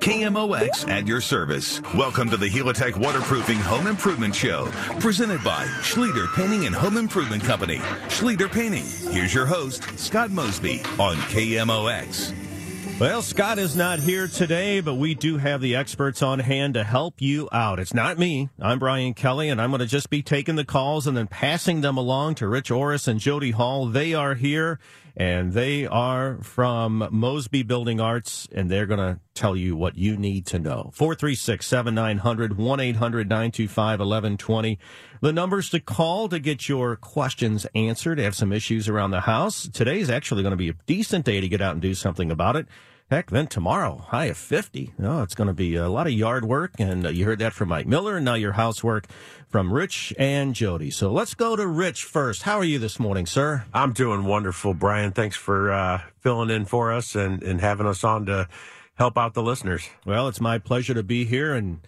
KMOX at your service. Welcome to the Helitech Waterproofing Home Improvement Show, presented by Schlueter Painting and Home Improvement Company. Schlueter Painting. Here's your host, Scott Mosby on KMOX. Well, Scott is not here today, but we do have the experts on hand to help you out. It's not me. I'm Brian Kelly, and I'm going to just be taking the calls and then passing them along to Rich Orris and Jody Hall. They are here, and they are from Mosby Building Arts, and they're going to tell you what you need to know. 436 7900 1 800 925 1120. The numbers to call to get your questions answered. Have some issues around the house. Today's actually going to be a decent day to get out and do something about it. Heck, then tomorrow, high of 50. Oh, it's going to be a lot of yard work. And uh, you heard that from Mike Miller. And now your housework from Rich and Jody. So let's go to Rich first. How are you this morning, sir? I'm doing wonderful, Brian. Thanks for uh, filling in for us and, and having us on to help out the listeners. Well, it's my pleasure to be here. And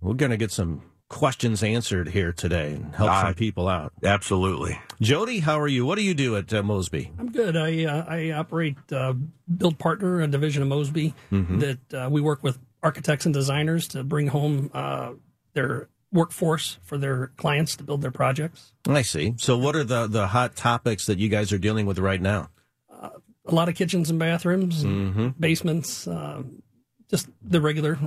we're going to get some questions answered here today and help uh, some people out. Absolutely. Jody, how are you? What do you do at uh, Mosby? I'm good. I uh, I operate uh, Build Partner, a division of Mosby mm-hmm. that uh, we work with architects and designers to bring home uh, their workforce for their clients to build their projects. I see. So, what are the the hot topics that you guys are dealing with right now? A lot of kitchens and bathrooms, mm-hmm. basements, just the regular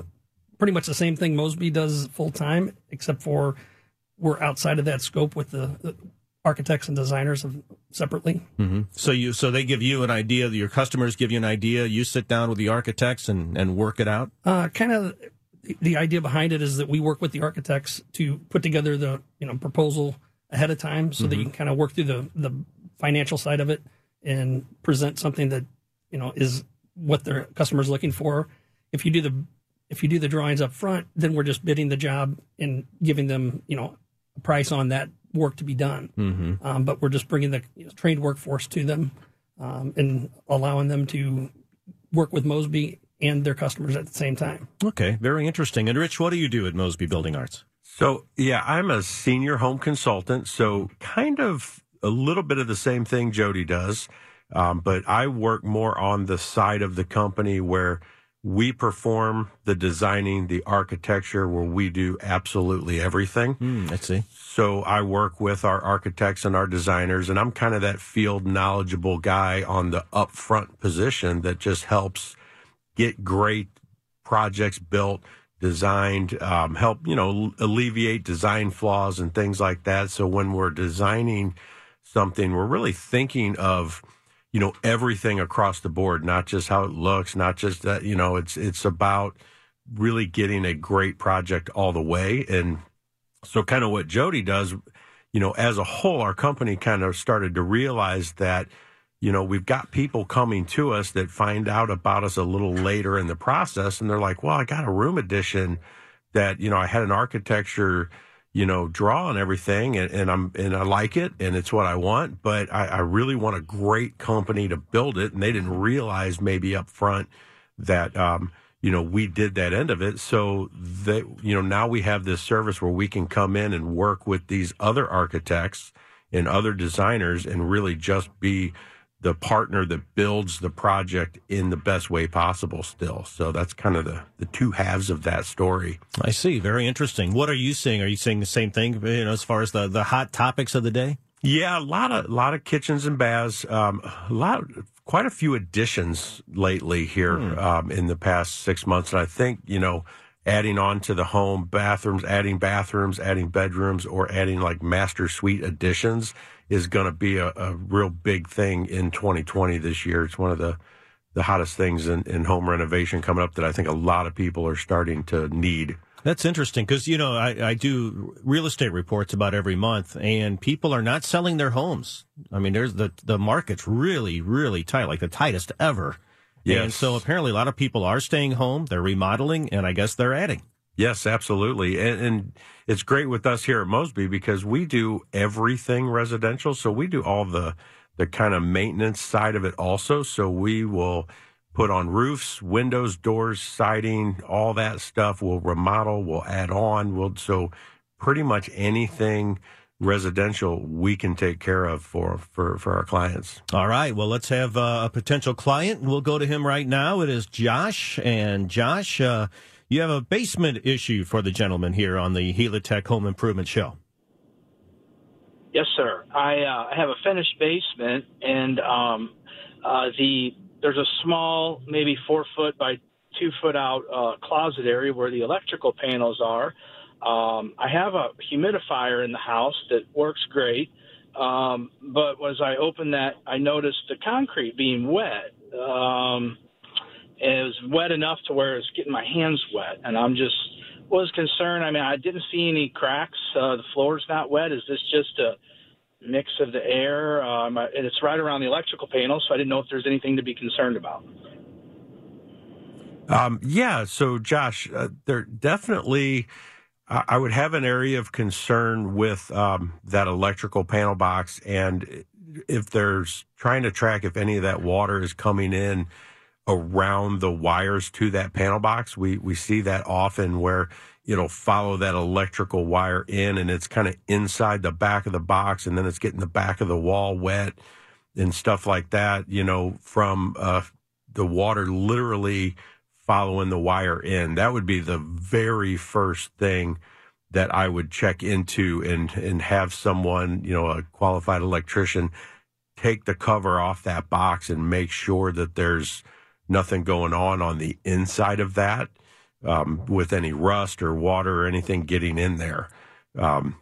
pretty much the same thing Mosby does full time, except for we're outside of that scope with the, the architects and designers of, separately. Mm-hmm. So you so they give you an idea. Your customers give you an idea. You sit down with the architects and and work it out. Uh, kind of. The idea behind it is that we work with the architects to put together the you know proposal ahead of time, so mm-hmm. that you can kind of work through the the financial side of it and present something that you know is what their customers looking for. If you do the if you do the drawings up front, then we're just bidding the job and giving them, you know, a price on that work to be done. Mm-hmm. Um, but we're just bringing the you know, trained workforce to them um, and allowing them to work with Mosby and their customers at the same time. Okay, very interesting. And Rich, what do you do at Mosby Building Arts? So, yeah, I'm a senior home consultant. So, kind of a little bit of the same thing Jody does, um, but I work more on the side of the company where we perform the designing, the architecture, where we do absolutely everything. Mm, I see. So I work with our architects and our designers, and I'm kind of that field knowledgeable guy on the upfront position that just helps get great projects built, designed, um, help you know alleviate design flaws and things like that. So when we're designing something, we're really thinking of you know everything across the board, not just how it looks, not just that you know it's it's about really getting a great project all the way. And so, kind of what Jody does, you know, as a whole, our company kind of started to realize that you know we've got people coming to us that find out about us a little later in the process, and they're like, "Well, I got a room addition that you know I had an architecture." You know, draw and everything, and, and, I'm and I like it, and it's what I want. But I, I, really want a great company to build it, and they didn't realize maybe up front that um, you know we did that end of it. So that you know now we have this service where we can come in and work with these other architects and other designers, and really just be the partner that builds the project in the best way possible still. So that's kind of the, the two halves of that story. I see. Very interesting. What are you seeing? Are you seeing the same thing, you know, as far as the, the hot topics of the day? Yeah, a lot of, lot of kitchens and baths, um, a lot, quite a few additions lately here, hmm. um, in the past six months. And I think, you know, adding on to the home bathrooms, adding bathrooms, adding bedrooms, or adding like master suite additions is going to be a, a, real big thing in 2020 this year. It's one of the the hottest things in, in home renovation coming up that I think a lot of people are starting to need. That's interesting because you know I, I do real estate reports about every month, and people are not selling their homes. I mean, there's the the market's really really tight, like the tightest ever. Yes. And so apparently a lot of people are staying home, they're remodeling, and I guess they're adding. Yes, absolutely. And, and, it's great with us here at Mosby because we do everything residential. So we do all the, the kind of maintenance side of it also. So we will put on roofs, windows, doors, siding, all that stuff. We'll remodel, we'll add on. We'll, so pretty much anything residential we can take care of for for for our clients. All right. Well, let's have uh, a potential client. We'll go to him right now. It is Josh, and Josh, uh, you have a basement issue for the gentleman here on the Helitech Home Improvement Show. Yes, sir. I uh, have a finished basement, and um, uh, the there's a small, maybe four foot by two foot out uh, closet area where the electrical panels are. Um, I have a humidifier in the house that works great, um, but as I opened that, I noticed the concrete being wet. Um, it was wet enough to where it's getting my hands wet, and I'm just was concerned. I mean, I didn't see any cracks. Uh, the floor's not wet. Is this just a mix of the air? Um, and it's right around the electrical panel, so I didn't know if there's anything to be concerned about. Um, yeah. So, Josh, uh, there definitely. I would have an area of concern with um, that electrical panel box, and if there's trying to track if any of that water is coming in around the wires to that panel box. We we see that often where it'll follow that electrical wire in and it's kind of inside the back of the box and then it's getting the back of the wall wet and stuff like that, you know, from uh, the water literally following the wire in. That would be the very first thing that I would check into and and have someone, you know, a qualified electrician take the cover off that box and make sure that there's nothing going on on the inside of that um, with any rust or water or anything getting in there. Um,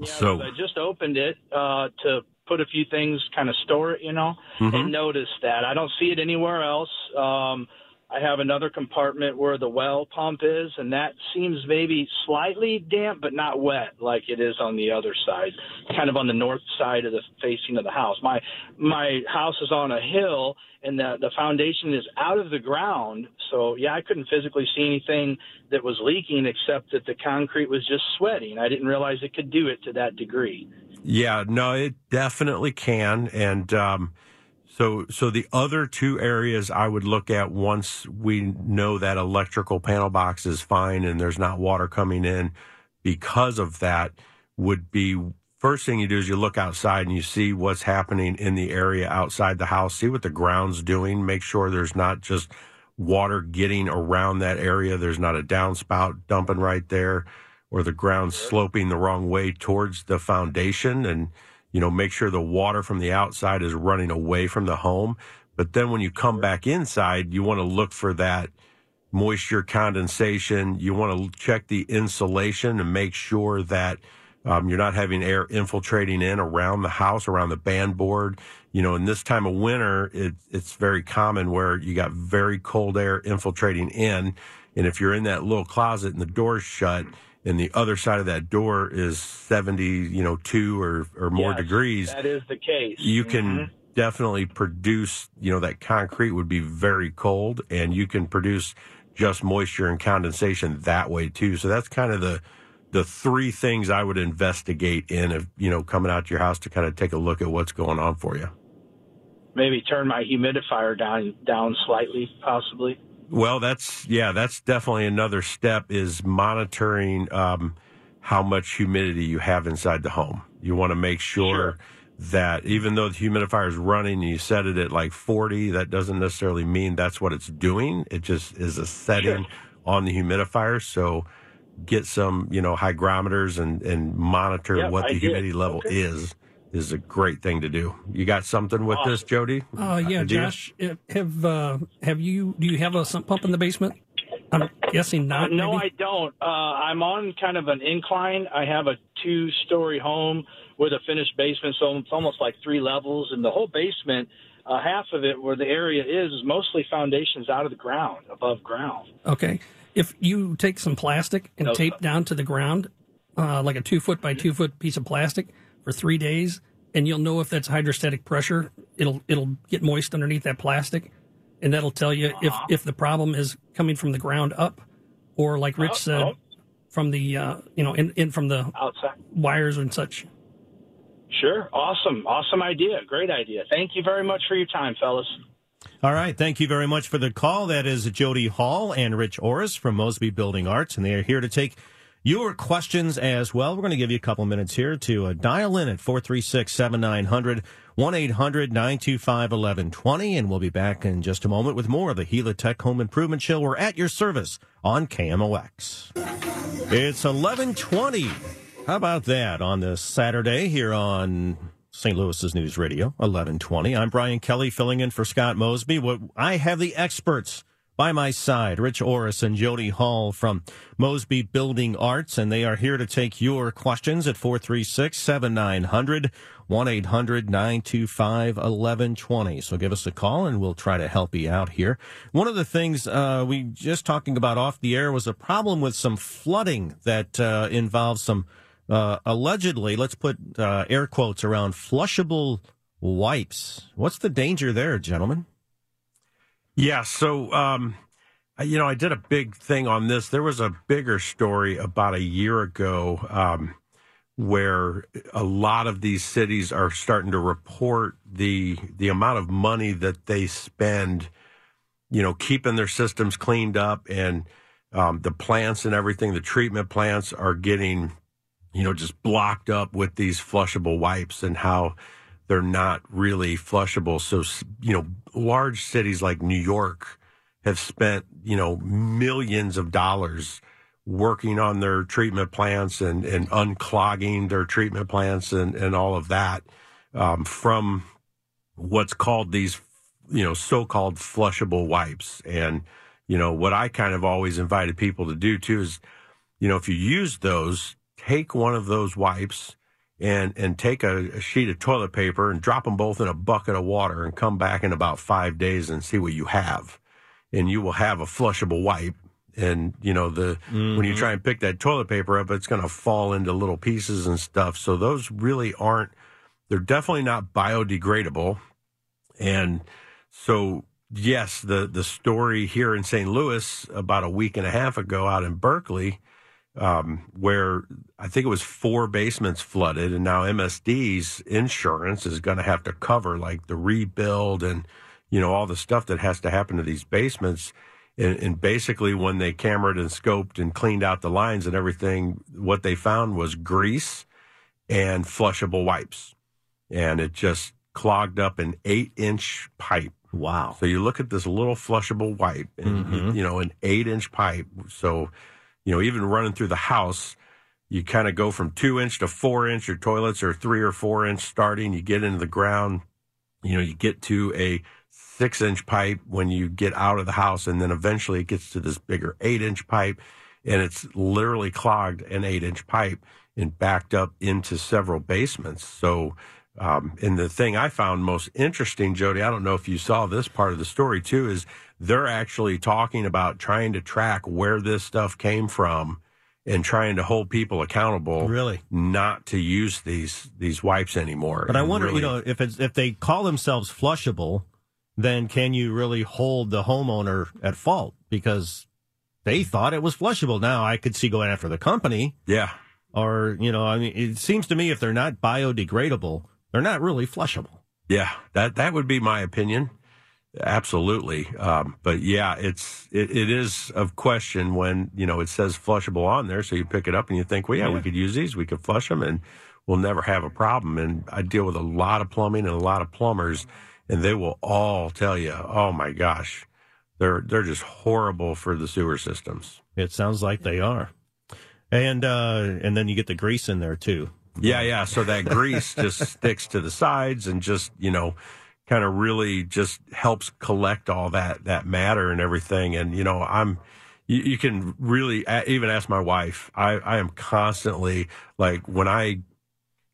yeah, so I just opened it uh, to put a few things, kind of store it, you know, mm-hmm. and noticed that I don't see it anywhere else. Um, I have another compartment where the well pump is, and that seems maybe slightly damp, but not wet like it is on the other side, kind of on the north side of the facing of the house. My my house is on a hill, and the the foundation is out of the ground. So yeah, I couldn't physically see anything that was leaking, except that the concrete was just sweating. I didn't realize it could do it to that degree. Yeah, no, it definitely can, and. um so, so the other two areas I would look at once we know that electrical panel box is fine and there's not water coming in because of that would be first thing you do is you look outside and you see what's happening in the area outside the house, see what the ground's doing, make sure there's not just water getting around that area. There's not a downspout dumping right there or the ground sloping the wrong way towards the foundation. And you know, make sure the water from the outside is running away from the home. But then when you come back inside, you want to look for that moisture condensation. You want to check the insulation and make sure that um, you're not having air infiltrating in around the house, around the band board. You know, in this time of winter, it, it's very common where you got very cold air infiltrating in. And if you're in that little closet and the door's shut, and the other side of that door is 70, you know, two or, or more yes, degrees. That is the case. You can mm-hmm. definitely produce, you know, that concrete would be very cold and you can produce just moisture and condensation that way too. So that's kind of the, the three things I would investigate in of, you know, coming out to your house to kind of take a look at what's going on for you. Maybe turn my humidifier down, down slightly, possibly. Well, that's yeah, that's definitely another step is monitoring um, how much humidity you have inside the home. You want to make sure, sure, that even though the humidifier is running and you set it at like 40, that doesn't necessarily mean that's what it's doing. It just is a setting sure. on the humidifier. So get some, you know, hygrometers and, and monitor yep, what the I humidity did. level okay. is is a great thing to do. You got something with awesome. this, Jody? Uh, yeah, Idea? Josh. Have uh, have you? Do you have a sump pump in the basement? I'm guessing not. Uh, no, maybe? I don't. Uh, I'm on kind of an incline. I have a two-story home with a finished basement, so it's almost like three levels, and the whole basement. Uh, half of it, where the area is, is mostly foundations out of the ground, above ground. Okay. If you take some plastic and no, tape down to the ground, uh, like a two foot by two foot piece of plastic, for three days, and you'll know if that's hydrostatic pressure. It'll it'll get moist underneath that plastic, and that'll tell you uh-huh. if if the problem is coming from the ground up, or like Rich oh, said, oh. from the uh, you know in, in from the outside wires and such. Sure, awesome, awesome idea, great idea. Thank you very much for your time, fellas. All right. Thank you very much for the call. That is Jody Hall and Rich Orris from Mosby Building Arts, and they are here to take your questions as well. We're going to give you a couple minutes here to uh, dial in at 436 7900 1 800 925 1120. And we'll be back in just a moment with more of the Helitech Home Improvement Show. We're at your service on KMOX. It's 1120. How about that on this Saturday here on St. Louis's News Radio, 1120. I'm Brian Kelly filling in for Scott Mosby. I have the experts by my side, Rich Orris and Jody Hall from Mosby Building Arts, and they are here to take your questions at 436 7900 1 800 925 1120. So give us a call and we'll try to help you out here. One of the things uh, we just talking about off the air was a problem with some flooding that uh, involves some uh, allegedly, let's put uh, air quotes around flushable wipes. What's the danger there, gentlemen? Yeah. So, um, you know, I did a big thing on this. There was a bigger story about a year ago um, where a lot of these cities are starting to report the the amount of money that they spend, you know, keeping their systems cleaned up and um, the plants and everything. The treatment plants are getting, you know, just blocked up with these flushable wipes and how they're not really flushable. So, you know, large cities like New York have spent, you know, millions of dollars working on their treatment plants and, and unclogging their treatment plants and, and all of that um, from what's called these, you know, so called flushable wipes. And, you know, what I kind of always invited people to do too is, you know, if you use those, take one of those wipes and and take a, a, sheet of toilet paper and drop them both in a bucket of water and come back in about five days and see what you have, and you will have a flushable wipe. And you know the mm-hmm. when you mm-hmm. try and pick that toilet paper up, it's going to fall into little pieces and stuff. So those really aren't. They're definitely not biodegradable, and so yes, the the story here in St. Louis about a week and a half ago out in Berkeley um, where I think it was four basements flooded, and now MSD's insurance is going to have to cover like the rebuild and you know all the stuff that has to happen to these basements. And, and basically, when they cameraed and scoped and cleaned out the lines and everything, what they found was grease and flushable wipes, and it just clogged up an eight-inch pipe. Wow! So you look at this little flushable wipe, and mm-hmm. you know an eight-inch pipe. So you know, even running through the house, you kind of go from two inch to four inch. Your toilets are three or four inch starting. You get into the ground, you know, you get to a six inch pipe when you get out of the house, and then eventually it gets to this bigger eight inch pipe, and it's literally clogged an eight inch pipe and backed up into several basements. So, um, and the thing I found most interesting, Jody, I don't know if you saw this part of the story too, is they're actually talking about trying to track where this stuff came from and trying to hold people accountable really? not to use these these wipes anymore but i wonder really, you know if it's if they call themselves flushable then can you really hold the homeowner at fault? Because they thought it was flushable. Now i could see going after the company. Yeah. Or you know i mean it seems to me if they're not biodegradable they're not really flushable yeah that that would be my opinion Absolutely. Um, but yeah, it's, it, it is of question when, you know, it says flushable on there. So you pick it up and you think, well, yeah, yeah, we could use these. We could flush them and we'll never have a problem. And I deal with a lot of plumbing and a lot of plumbers and they will all tell you, oh my gosh, they're, they're just horrible for the sewer systems. It sounds like they are. And, uh, and then you get the grease in there too. Yeah. Yeah. So that grease just sticks to the sides and just, you know, kind of really just helps collect all that that matter and everything. And you know, I'm you, you can really even ask my wife. I I am constantly like when I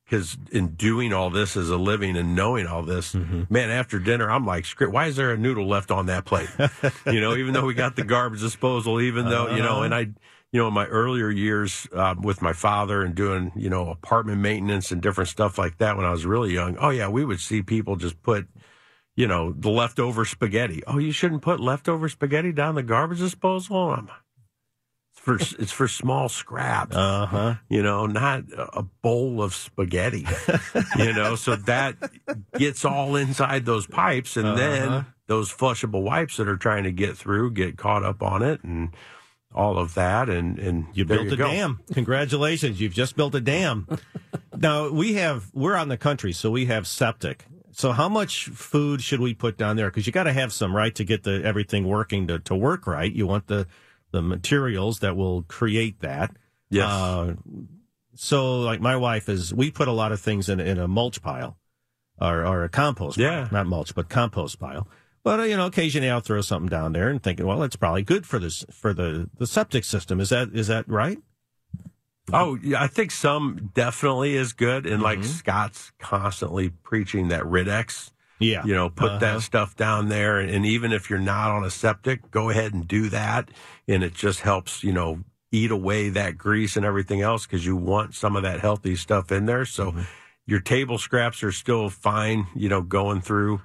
because in doing all this as a living and knowing all this, mm-hmm. man, after dinner, I'm like, why is there a noodle left on that plate? you know, even though we got the garbage disposal, even though, uh-huh. you know, and I, you know, in my earlier years uh, with my father and doing, you know, apartment maintenance and different stuff like that when I was really young. Oh, yeah, we would see people just put, you know, the leftover spaghetti. Oh, you shouldn't put leftover spaghetti down the garbage disposal. It's for it's for small scraps. Uh huh. You know, not a bowl of spaghetti. you know, so that gets all inside those pipes, and uh-huh. then those flushable wipes that are trying to get through get caught up on it, and all of that, and and You built you a go. dam. Congratulations. You've just built a dam. now we have, we're out in the country, so we have septic. So how much food should we put down there? Because you got to have some, right, to get the everything working to, to work right. You want the, the materials that will create that. Yes. Uh, so like my wife is, we put a lot of things in, in a mulch pile or, or a compost pile. Yeah. Not mulch, but compost pile. But, uh, you know, occasionally I'll throw something down there and thinking, well, it's probably good for this, for the, the septic system. Is that, is that right? Oh, yeah, I think some definitely is good, and Mm-hmm. like Scott's constantly preaching that Rid-X. Yeah. You know, put Uh-huh. that stuff down there, and, and even if you're not on a septic, go ahead and do that, and it just helps. You know, eat away that grease and everything else because you want some of that healthy stuff in there. So Mm-hmm. your table scraps are still fine. You know, going through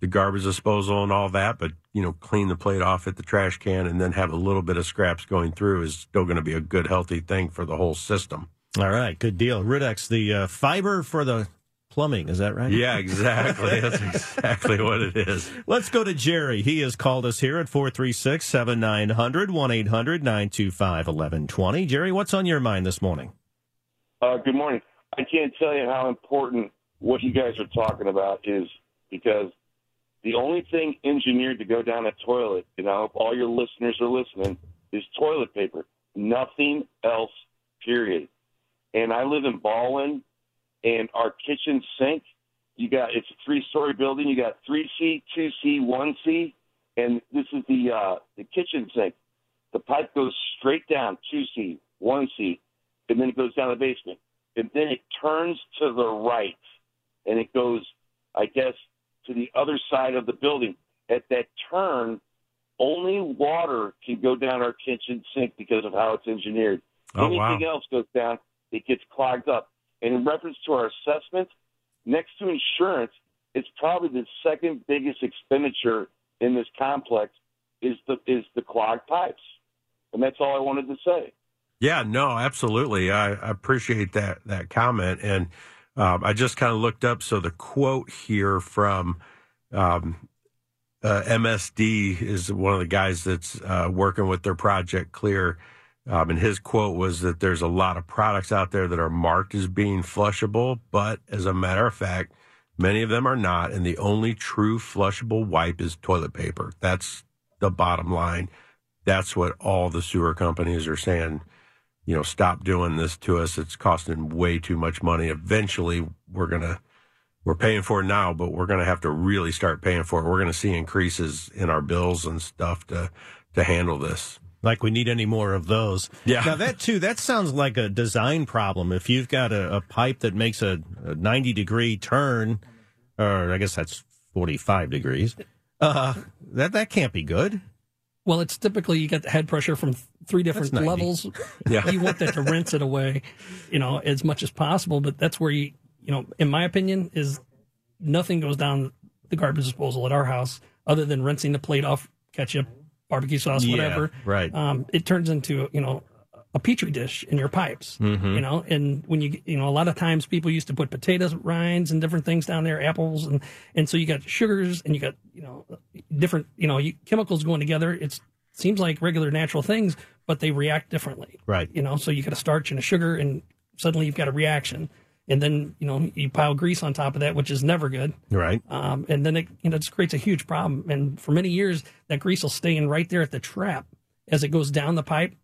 the garbage disposal and all that, but you know, clean the plate off at the trash can and then have a little bit of scraps going through is still going to be a good, healthy thing for the whole system. All right, good deal. Rid-X, the uh, fiber for the plumbing, is that right? Yeah, exactly. That's exactly what it is. Let's go to Jerry. He has called us here at 436 7900 1 800 925 1120. Jerry, what's on your mind this morning? Uh, good morning. I can't tell you how important what you guys are talking about is because the only thing engineered to go down a toilet, and I hope all your listeners are listening, is toilet paper. Nothing else, period. And I live in Baldwin, and our kitchen sink, you got it's a three story building. You got three C, two C, one C, and this is the uh, the kitchen sink. The pipe goes straight down two C, one C, and then it goes down the basement, and then it turns to the right, and it goes, I guess, to the other side of the building. At that turn, only water can go down our kitchen sink because of how it's engineered. Oh, Anything wow. else goes down, it gets clogged up. And in reference to our assessment, next to insurance, it's probably the second biggest expenditure in this complex is the is the clogged pipes. And that's all I wanted to say. Yeah, no, absolutely. I, I appreciate that that comment, and um, I just kind of looked up. So the quote here from um, uh, MSD is one of the guys that's uh, working with their project Clear, um, and his quote was that there's a lot of products out there that are marked as being flushable, but as a matter of fact, many of them are not, and the only true flushable wipe is toilet paper. That's the bottom line. That's what all the sewer companies are saying you know, stop doing this to us. It's costing way too much money. Eventually, we're gonna we're paying for it now, but we're gonna have to really start paying for it. We're gonna see increases in our bills and stuff to to handle this. Like we need any more of those. Yeah. Now that too, that sounds like a design problem. If you've got a, a pipe that makes a, a 90 degree turn, or I guess that's 45 degrees, uh, that, that can't be good. Well, it's typically you get the head pressure from three different levels. Yeah. You want that to rinse it away, you know, as much as possible. But that's where you, you know, in my opinion, is nothing goes down the garbage disposal at our house other than rinsing the plate off, ketchup, barbecue sauce, Yeah, whatever. right. Um, it turns into, you know, a petri dish in your pipes, Mm-hmm. you know, and when you, you know, a lot of times people used to put potatoes rinds and different things down there, apples, and, and so you got sugars and you got, you know, different, you know, you, chemicals going together. It seems like regular natural things, but they react differently. Right. You know, so you got a starch and a sugar and suddenly you've got a reaction. And then, you know, you pile grease on top of that, which is never good. Right. Um, and then it, you know, just creates a huge problem. And for many years, that grease will stay in right there at the trap as it goes down the pipe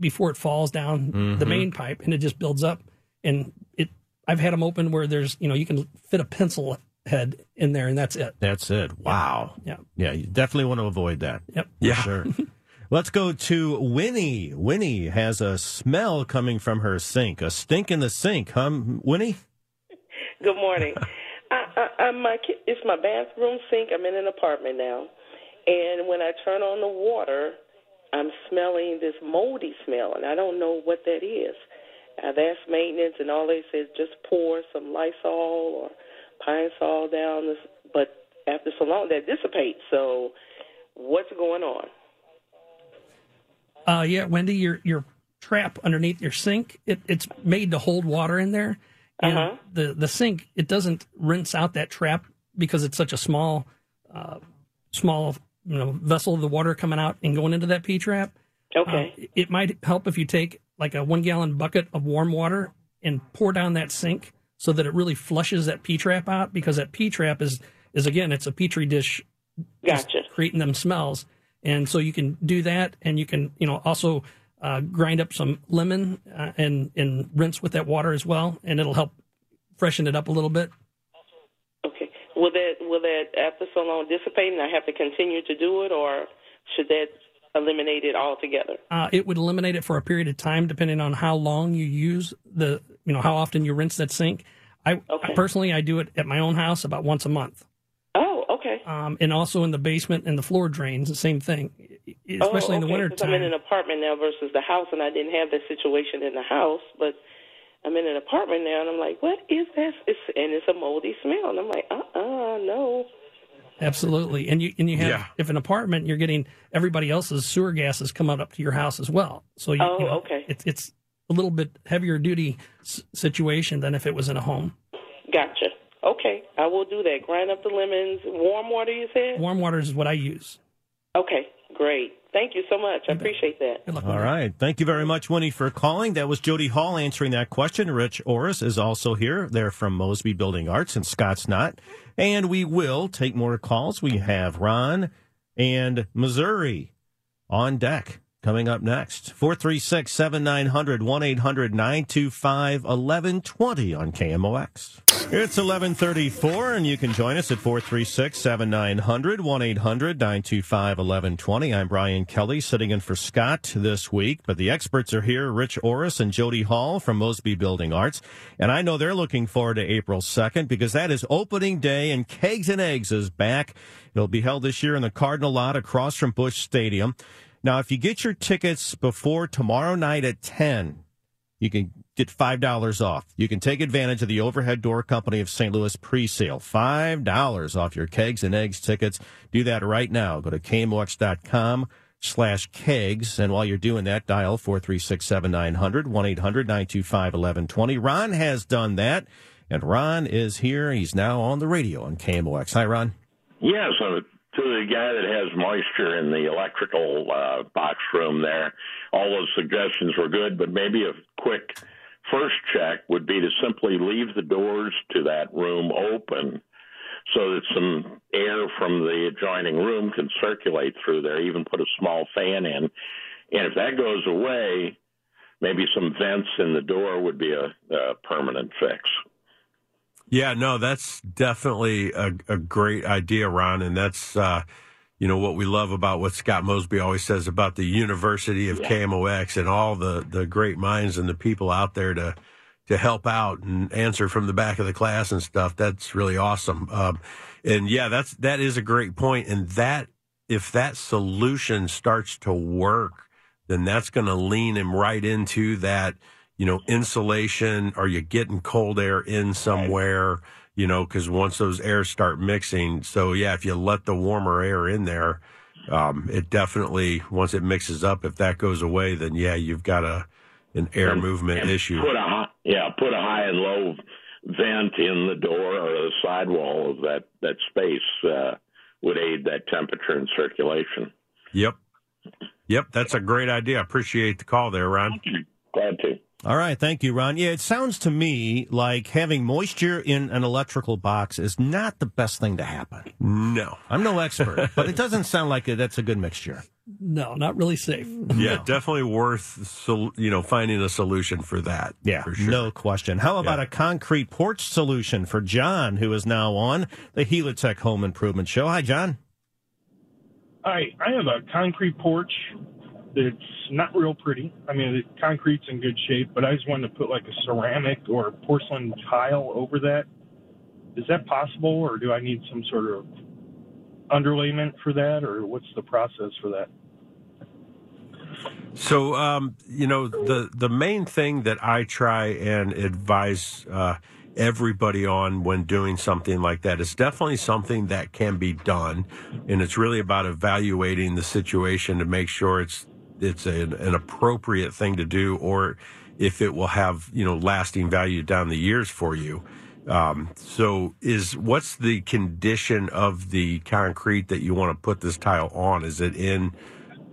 before it falls down the mm-hmm. main pipe and it just builds up. And it, I've had them open where there's, you know, you can fit a pencil head in there and that's it. That's it. Wow. Yeah. Yeah, you definitely want to avoid that. Yep. For Yeah. Sure. Let's go to Winnie. Winnie has a smell coming from her sink, a stink in the sink, huh, Winnie? Good morning. I, I, I'm my it's my bathroom sink. I'm in an apartment now, and when I turn on the water, I'm smelling this moldy smell, and I don't know what that is. I've asked maintenance, and all they say is just pour some Lysol or Pine Sol down. This, but after so long, that dissipates. So, what's going on? Uh, yeah, Wendy, your your trap underneath your sink, it, it's made to hold water in there. And Uh-huh. the the sink, it doesn't rinse out that trap because it's such a small, uh, small you know vessel of the water coming out and going into that P trap. Okay. Uh, it might help if you take like a one gallon bucket of warm water and pour down that sink so that it really flushes that P trap out because that P trap is is again it's a petri dish Gotcha. creating them smells. And so you can do that, and you can, you know, also uh, grind up some lemon uh, and and rinse with that water as well, and it'll help freshen it up a little bit. Okay. Will that will that after so long dissipate, and I have to continue to do it, or should that eliminate it altogether? Uh, it would eliminate it for a period of time, depending on how long you use the, you know, how often you rinse that sink. I, Okay. I personally, I do it at my own house about once a month. Oh, okay. um, and also in the basement and the floor drains, the same thing, especially oh, in the okay, winter 'cause I'm in an apartment now versus the house, and I didn't have that situation in the house, but I'm in an apartment now, and I'm like, what is that? It's, and it's a moldy smell, and I'm like, uh, uh no. Absolutely, and you and you have Yeah. if an apartment, you're getting everybody else's sewer gases come out up to your house as well. So you, Oh, you know, okay. it's it's a little bit heavier duty s- situation than if it was in a home. Gotcha. Okay, I will do that. Grind up the lemons. Warm water, you said? Warm water is what I use. Okay, great. Thank you so much. I appreciate that. Good luck. All with it. right. Thank you very much, Winnie, for calling. That was Jody Hall answering that question. Rich Orris is also here. They're from Mosby Building Arts, and Scott's not. And we will take more calls. We have Ron and Missouri on deck coming up next. 436 7900 1 800 925 1120 on KMOX. It's 1134, and you can join us at 436 7900 1 800 925 1120. I'm Brian Kelly, sitting in for Scott this week, but the experts are here Rich Orris and Jody Hall from Mosby Building Arts. And I know they're looking forward to April 2nd because that is opening day, and Kegs and Eggs is back. It'll be held this year in the Cardinal Lot across from Busch Stadium. Now, if you get your tickets before tomorrow night at 10, you can get $5 off. You can take advantage of the Overhead Door Company of St. Louis pre-sale. $5 off your kegs and eggs tickets. Do that right now. Go to kmox.com slash kegs. And while you're doing that, dial 436-7900, 1-800-925-1120. Ron has done that. And Ron is here. He's now on the radio on KMOX. Hi, Ron. Yeah, uh, so to the guy that has moisture in the electrical uh, box room there, all those suggestions were good, but maybe a quick first check would be to simply leave the doors to that room open so that some air from the adjoining room can circulate through there, even put a small fan in. And if that goes away, maybe some vents in the door would be a, a permanent fix. Yeah, no, that's definitely a, a great idea, Ron, and that's uh, you know what we love about what Scott Mosby always says about the University of KMOX and all the the great minds and the people out there to to help out and answer from the back of the class and stuff. That's really awesome. Um, and yeah, that's that is a great point. And that if that solution starts to work, then that's going to lean him right into that you know, insulation? Are you getting cold air in somewhere? You know, because once those airs start mixing, so yeah, if you let the warmer air in there, um, it definitely once it mixes up, if that goes away, then yeah, you've got a an air And- movement and issue. Put a hi- yeah, put a high and low vent in the door or the sidewall of that that space uh, would aid that temperature and circulation. Yep, yep, that's a great idea. I appreciate the call there, Ron. Thank you. Glad to. All right, thank you, Ron. Yeah, it sounds to me like having moisture in an electrical box is not the best thing to happen. No, I'm no expert, but it doesn't sound like that's a good mixture. No, not really safe. yeah, definitely worth sol- you know finding a solution for that. Yeah, for sure. no question. How about Yeah. a concrete porch solution for John, who is now on the Helitech Home Improvement Show? Hi, John. Hi, I have a concrete porch that's not real pretty. I mean, the concrete's in good shape, but I just wanted to put like a ceramic or porcelain tile over that. Is that possible, or do I need some sort of underlayment for that, or what's the process for that? So, um, you know, the the main thing that I try and advise uh, everybody on when doing something like that is definitely something that can be done, and it's really about evaluating the situation to make sure it's it's an, an appropriate thing to do, or if it will have you know lasting value down the years for you. Um, so, is what's the condition of the concrete that you want to put this tile on? Is it in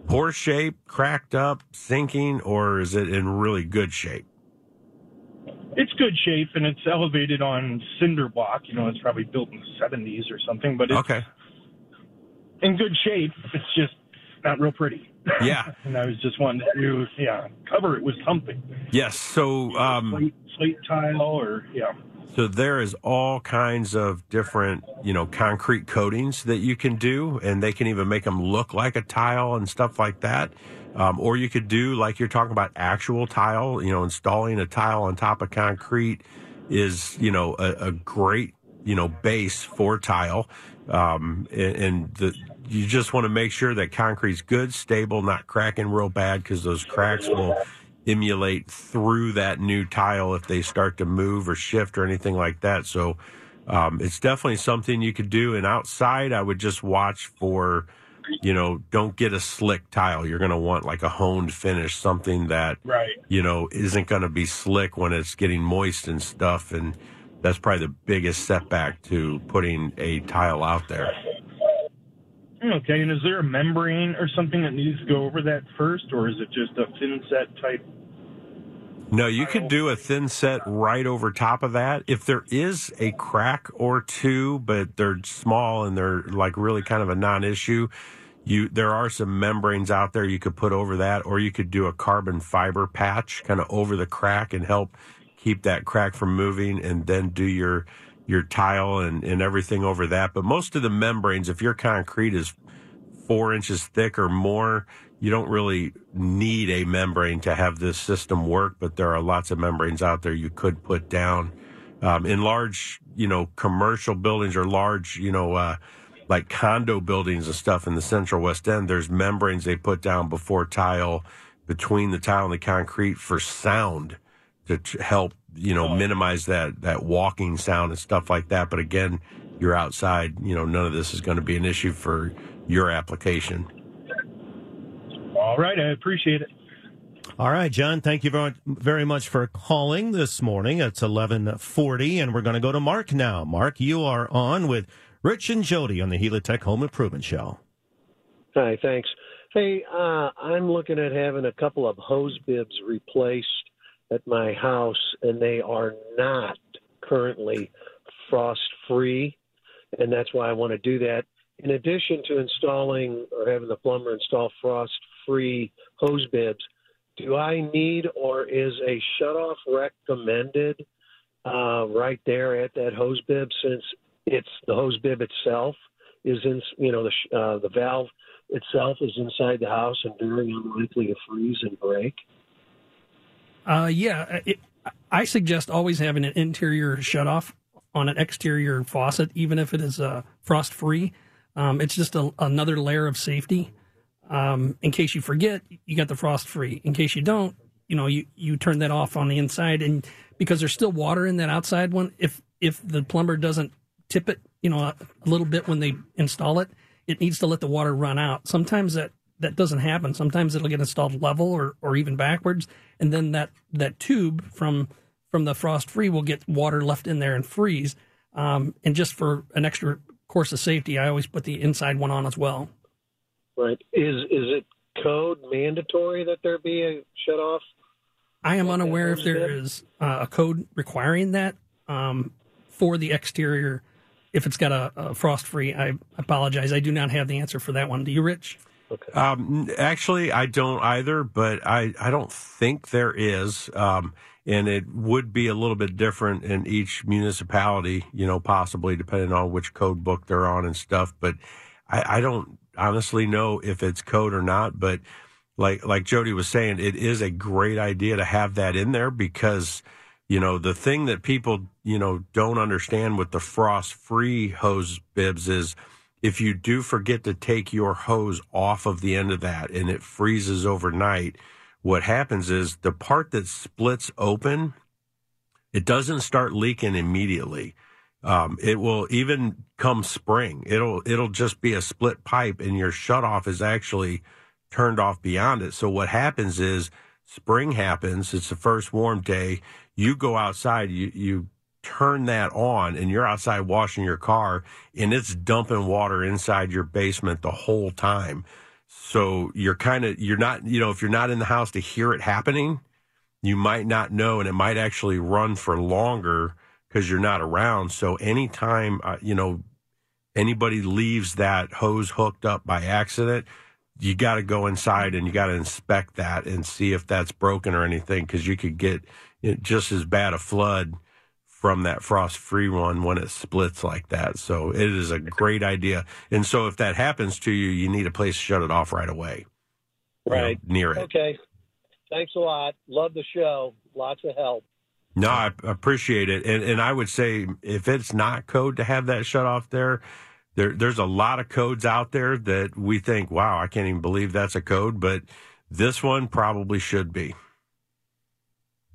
poor shape, cracked up, sinking, or is it in really good shape? It's good shape and it's elevated on cinder block. You know, it's probably built in the 70s or something, but it's Okay. in good shape. It's just not real pretty. Yeah. and I was just wanting to, yeah, cover it with something. Yes. So, um, slate, slate tile or, yeah. So there is all kinds of different, you know, concrete coatings that you can do, and they can even make them look like a tile and stuff like that. Um, or you could do like you're talking about actual tile. You know, installing a tile on top of concrete is, you know, a, a great, you know, base for tile. Um, and, and the, you just want to make sure that concrete's good, stable, not cracking real bad because those cracks will emulate through that new tile if they start to move or shift or anything like that. So um, it's definitely something you could do. And outside, I would just watch for, you know, don't get a slick tile. You're going to want like a honed finish, something that, Right. you know, isn't going to be slick when it's getting moist and stuff. And that's probably the biggest setback to putting a tile out there. Okay, and is there a membrane or something that needs to go over that first, or is it just a thin set type? No, you could do a thin set right over top of that. If there is a crack or two, but they're small and they're like really kind of a non-issue, you there are some membranes out there you could put over that, or you could do a carbon fiber patch kind of over the crack and help keep that crack from moving, and then do your your tile and, and everything over that. But most of the membranes, if your concrete is four inches thick or more, you don't really need a membrane to have this system work, but there are lots of membranes out there you could put down. Um, in large, you know, commercial buildings or large, you know, uh, like condo buildings and stuff in the central west end, there's membranes they put down before tile, between the tile and the concrete for sound to tr- help, you know, minimize that, that walking sound and stuff like that. But again, you're outside, you know, none of this is going to be an issue for your application. All right, I appreciate it. All right, John, thank you very, very much for calling this morning. It's 1140, and we're going to go to Mark now. Mark, you are on with Rich and Jody on the Helitech Home Improvement Show. Hi, thanks. Hey, uh, I'm looking at having a couple of hose bibs replaced at my house, and they are not currently frost free, and that's why I want to do that. In addition to installing or having the plumber install frost free hose bibs, do I need or is a shutoff recommended uh, right there at that hose bib since it's the hose bib itself is in you know the uh, the valve itself is inside the house and very unlikely to freeze and break. Uh, yeah, it, I suggest always having an interior shutoff on an exterior faucet, even if it is uh, frost free. Um, it's just a, another layer of safety. Um, in case you forget, you got the frost free. In case you don't, you know, you, you turn that off on the inside, and because there's still water in that outside one, if if the plumber doesn't tip it, you know, a, a little bit when they install it, it needs to let the water run out. Sometimes that that doesn't happen. Sometimes it'll get installed level or, or even backwards, and then that that tube from from the frost free will get water left in there and freeze. Um, and just for an extra course of safety, I always put the inside one on as well. Right? Is is it code mandatory that there be a shut off? I am unaware if there is uh, a code requiring that um, for the exterior. If it's got a, a frost free, I apologize. I do not have the answer for that one. Do you, Rich? Um, actually, I don't either, but I, I don't think there is. Um, and it would be a little bit different in each municipality, you know, possibly depending on which code book they're on and stuff. But I, I don't honestly know if it's code or not. But like, like Jody was saying, it is a great idea to have that in there because, you know, the thing that people, you know, don't understand with the frost free hose bibs is, if you do forget to take your hose off of the end of that and it freezes overnight, what happens is the part that splits open, it doesn't start leaking immediately. Um, it will even come spring. It'll it'll just be a split pipe, and your shutoff is actually turned off beyond it. So what happens is spring happens. It's the first warm day. You go outside. You you turn that on and you're outside washing your car and it's dumping water inside your basement the whole time. So you're kind of you're not you know if you're not in the house to hear it happening, you might not know, and it might actually run for longer because you're not around. So anytime uh, you know anybody leaves that hose hooked up by accident, you got to go inside and you got to inspect that and see if that's broken or anything because you could get just as bad a flood from that frost free one when it splits like that. So it is a great idea. And so if that happens to you, you need a place to shut it off right away. Right. You know, near it. Okay. Thanks a lot. Love the show. Lots of help. No, I appreciate it. And, and I would say if it's not code to have that shut off there, there, there's a lot of codes out there that we think, wow, I can't even believe that's a code, but this one probably should be.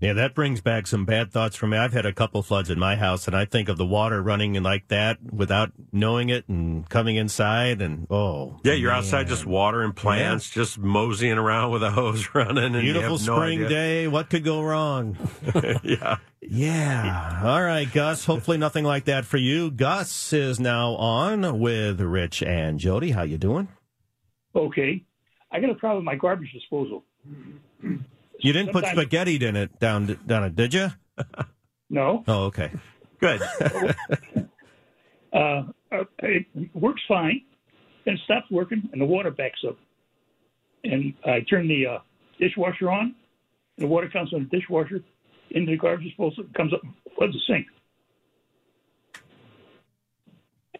Yeah, that brings back some bad thoughts for me. I've had a couple floods in my house, and I think of the water running like that without knowing it and coming inside, and oh, yeah, you're man. outside just watering plants, yeah. just moseying around with a hose running. And Beautiful no spring idea. day. What could go wrong? yeah, yeah. All right, Gus. Hopefully, nothing like that for you. Gus is now on with Rich and Jody. How you doing? Okay, I got a problem with my garbage disposal. You didn't put spaghetti in it down down it, did you? No. Oh, okay. Good. uh, it works fine. Then it stops working, and the water backs up. And I turn the uh, dishwasher on, and the water comes from the dishwasher into the garbage disposal, comes up, floods the sink.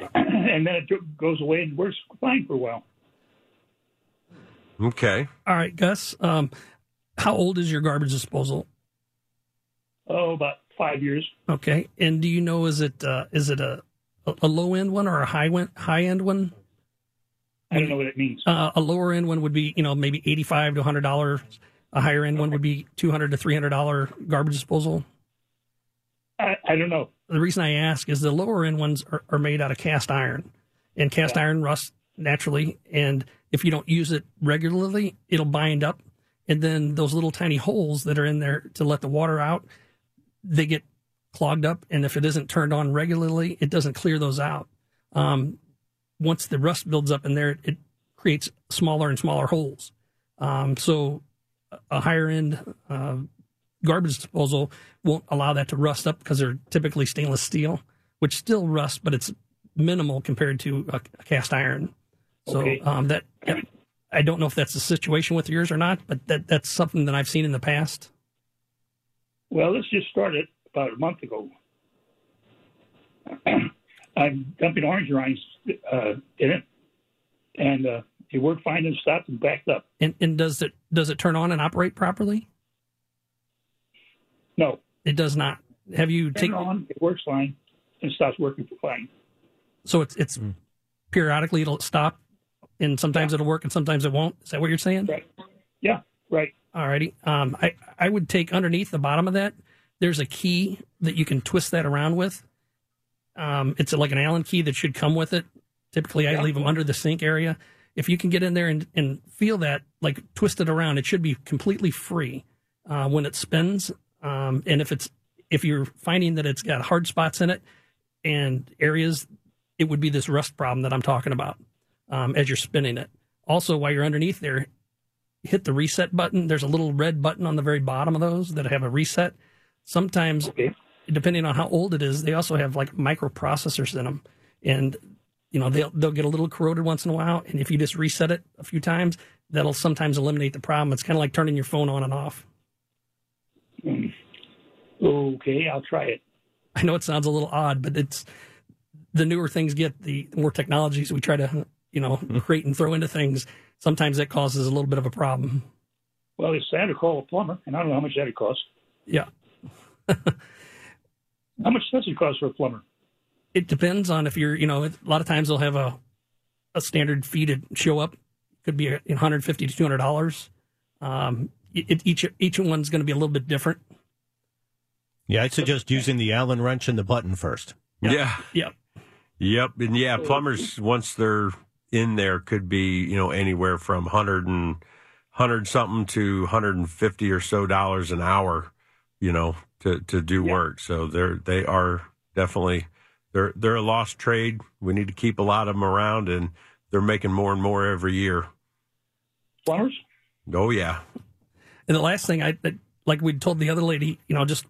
and then it goes away and works fine for a while. Okay. All right, Gus. Um, how old is your garbage disposal? Oh, about five years. Okay. And do you know is it uh, is it a a low end one or a high one, high end one? I don't know what it means. Uh, a lower end one would be you know maybe eighty five to hundred dollars. A higher end one would be two hundred to three hundred dollar garbage disposal. I, I, don't know. The reason I ask is the lower end ones are, are made out of cast iron, and cast yeah. iron rusts naturally. And if you don't use it regularly, it'll bind up and then those little tiny holes that are in there to let the water out, they get clogged up. And if it isn't turned on regularly, it doesn't clear those out. Um, once the rust builds up in there, it creates smaller and smaller holes. Um, so a higher end uh, garbage disposal won't allow that to rust up because they're typically stainless steel, which still rusts, but it's minimal compared to a, a cast iron. So okay. um, that I don't know if that's the situation with yours or not, but that that's something that I've seen in the past. Well, this just started about a month ago. I'm dumping orange rinds uh, in it, and uh, it worked fine and stopped and backed up. And, and does it does it turn on and operate properly? No, it does not. Have you taken on? It works fine and stops working fine. So it's it's mm. periodically it'll stop and sometimes yeah. it'll work and sometimes it won't. Is that what you're saying? Right. Yeah. Right. All righty. Um, I I would take underneath the bottom of that. There's a key that you can twist that around with. Um, it's like an Allen key that should come with it. Typically, I yeah. leave them under the sink area. If you can get in there and, and feel that, like twist it around, it should be completely free uh, when it spins. Um, and if it's if you're finding that it's got hard spots in it and areas, it would be this rust problem that I'm talking about um, as you're spinning it. Also, while you're underneath there, hit the reset button. There's a little red button on the very bottom of those that have a reset. Sometimes, okay. depending on how old it is, they also have like microprocessors in them, and you know they'll they'll get a little corroded once in a while. And if you just reset it a few times, that'll sometimes eliminate the problem. It's kind of like turning your phone on and off. Mm. Okay, I'll try it. I know it sounds a little odd, but it's the newer things get, the more technologies we try to you know, create and throw into things, sometimes that causes a little bit of a problem. Well, it's sad to call a plumber, and I don't know how much that would cost. Yeah. how much does it cost for a plumber? It depends on if you're, you know, a lot of times they'll have a a standard fee to show up. Could be 150 to 200 dollars. Um, it, each each one's going to be a little bit different. Yeah, I suggest using the Allen wrench and the button first. Yeah. Yeah. Yep. And yeah, plumbers once they're in there could be, you know, anywhere from 100 and 100 something to 150 or so dollars an hour, you know, to, to do yeah. work. So they're, they are definitely, they're, they're a lost trade. We need to keep a lot of them around and they're making more and more every year. plumbers. Oh yeah. And the last thing I like we told the other lady, you know, just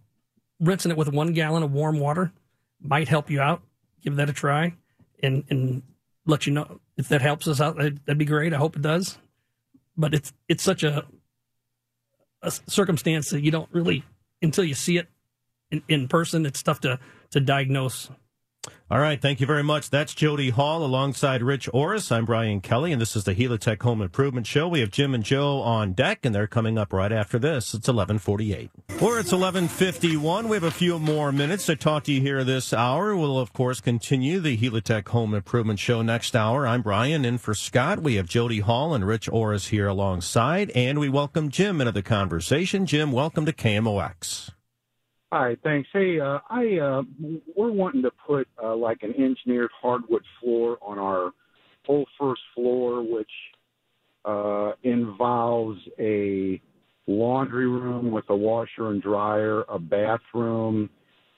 rinsing it with one gallon of warm water might help you out. Give that a try, and and let you know if that helps us out. That'd be great. I hope it does. But it's it's such a a circumstance that you don't really until you see it in, in person. It's tough to to diagnose. All right. Thank you very much. That's Jody Hall alongside Rich Orris. I'm Brian Kelly, and this is the Helitech Home Improvement Show. We have Jim and Joe on deck, and they're coming up right after this. It's 1148. Or it's 1151. We have a few more minutes to talk to you here this hour. We'll, of course, continue the Helitech Home Improvement Show next hour. I'm Brian, in for Scott. We have Jody Hall and Rich Orris here alongside, and we welcome Jim into the conversation. Jim, welcome to KMOX. Hi, thanks. Hey, uh, I uh, we're wanting to put uh, like an engineered hardwood floor on our whole first floor, which uh, involves a laundry room with a washer and dryer, a bathroom,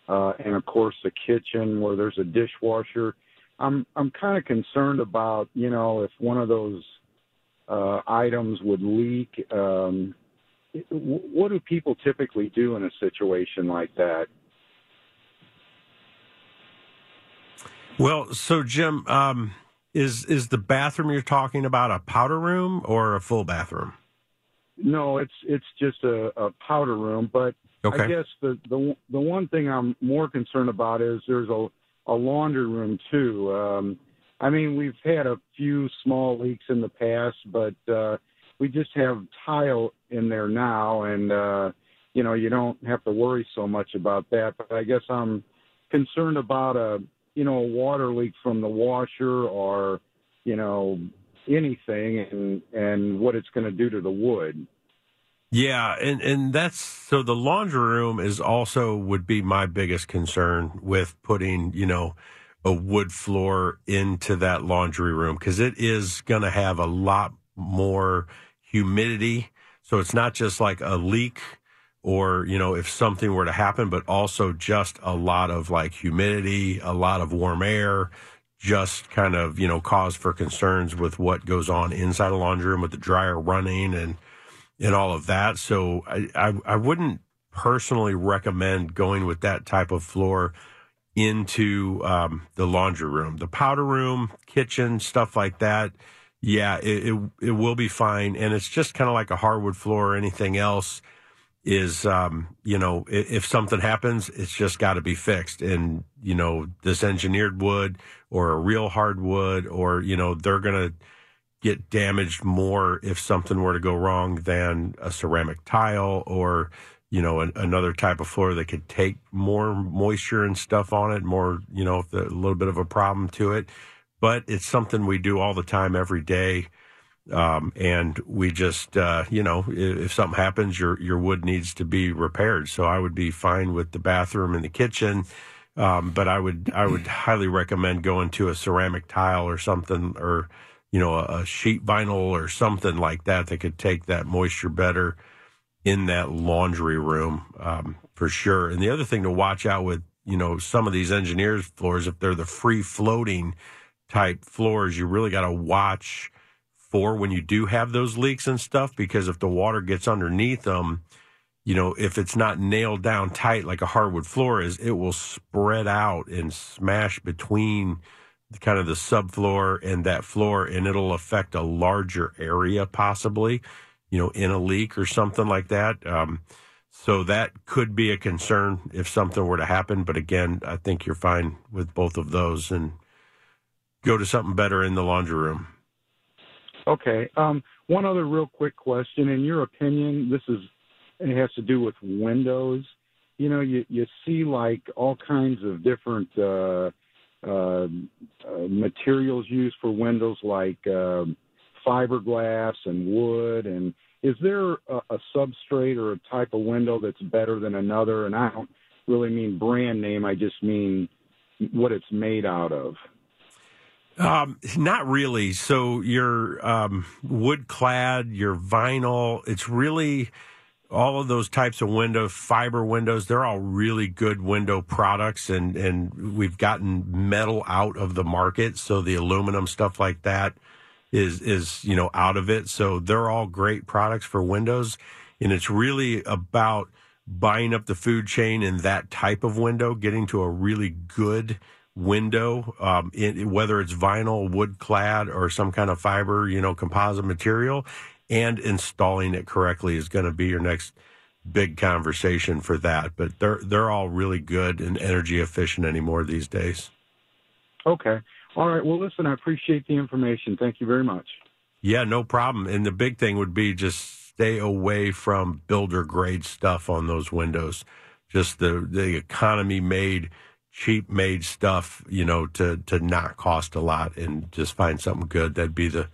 uh, and of course the kitchen where there's a dishwasher. I'm I'm kind of concerned about you know if one of those uh, items would leak. Um, what do people typically do in a situation like that? Well, so Jim, um, is is the bathroom you're talking about a powder room or a full bathroom? No, it's it's just a, a powder room. But okay. I guess the, the the one thing I'm more concerned about is there's a a laundry room too. Um, I mean, we've had a few small leaks in the past, but uh, we just have tile in there now, and uh, you know you don't have to worry so much about that. But I guess I'm concerned about a you know a water leak from the washer or you know anything, and and what it's going to do to the wood. Yeah, and and that's so the laundry room is also would be my biggest concern with putting, you know, a wood floor into that laundry room because it is going to have a lot more humidity. So it's not just like a leak or, you know, if something were to happen, but also just a lot of like humidity, a lot of warm air, just kind of, you know, cause for concerns with what goes on inside a laundry room with the dryer running and, and all of that. So I, I, I wouldn't personally recommend going with that type of floor into um, the laundry room, the powder room, kitchen, stuff like that yeah, it, it, it will be fine, and it's just kind of like a hardwood floor or anything else. Is um, you know, if, if something happens, it's just got to be fixed, and you know, this engineered wood or a real hardwood, or you know, they're gonna get damaged more if something were to go wrong than a ceramic tile or you know an, another type of floor that could take more moisture and stuff on it more you know a little bit of a problem to it but it's something we do all the time, every day. Um, and we just, uh, you know, if, if, something happens, your your wood needs to be repaired. So I would be fine with the bathroom and the kitchen, um, but I would I would highly recommend going to a ceramic tile or something, or you know, a, a sheet vinyl or something like that that could take that moisture better in that laundry room um, for sure. And the other thing to watch out with, you know, some of these engineers floors, if they're the free floating type floors, you really got to watch for when you do have those leaks and stuff because if the water gets underneath them, you know, if it's not nailed down tight like a hardwood floor is, it will spread out and smash between kind of the subfloor and that floor, and it'll affect a larger area possibly, you know, in a leak or something like that. Um, so that could be a concern if something were to happen. But again, I think you're fine with both of those. And go to something better in the laundry room. Okay. Um, one other real quick question. In your opinion, this is and it has to do with windows. You know, you you see like all kinds of different uh, uh, uh, materials used for windows, like uh, fiberglass and wood. And is there a, a substrate or a type of window that's better than another? And I don't really mean brand name. I just mean what it's made out of. Um, not really. So your um, wood clad, your vinyl, it's really all of those types of windows, fiber windows, they're all really good window products and, and we've gotten metal out of the market. So the aluminum stuff like that is is you know out of it. So they're all great products for windows, and it's really about buying up the food chain in that type of window, getting to a really good window, um, in, whether it's vinyl, wood clad, or some kind of fiber, you know, composite material, and installing it correctly is going to be your next big conversation for that. But they're they're all really good and energy efficient anymore these days. Okay. All right. Well, listen, I appreciate the information. Thank you very much. Yeah, no problem. And the big thing would be just stay away from builder grade stuff on those windows. Just the the economy made cheap made stuff, you know, to to not cost a lot and just find something good. That'd be the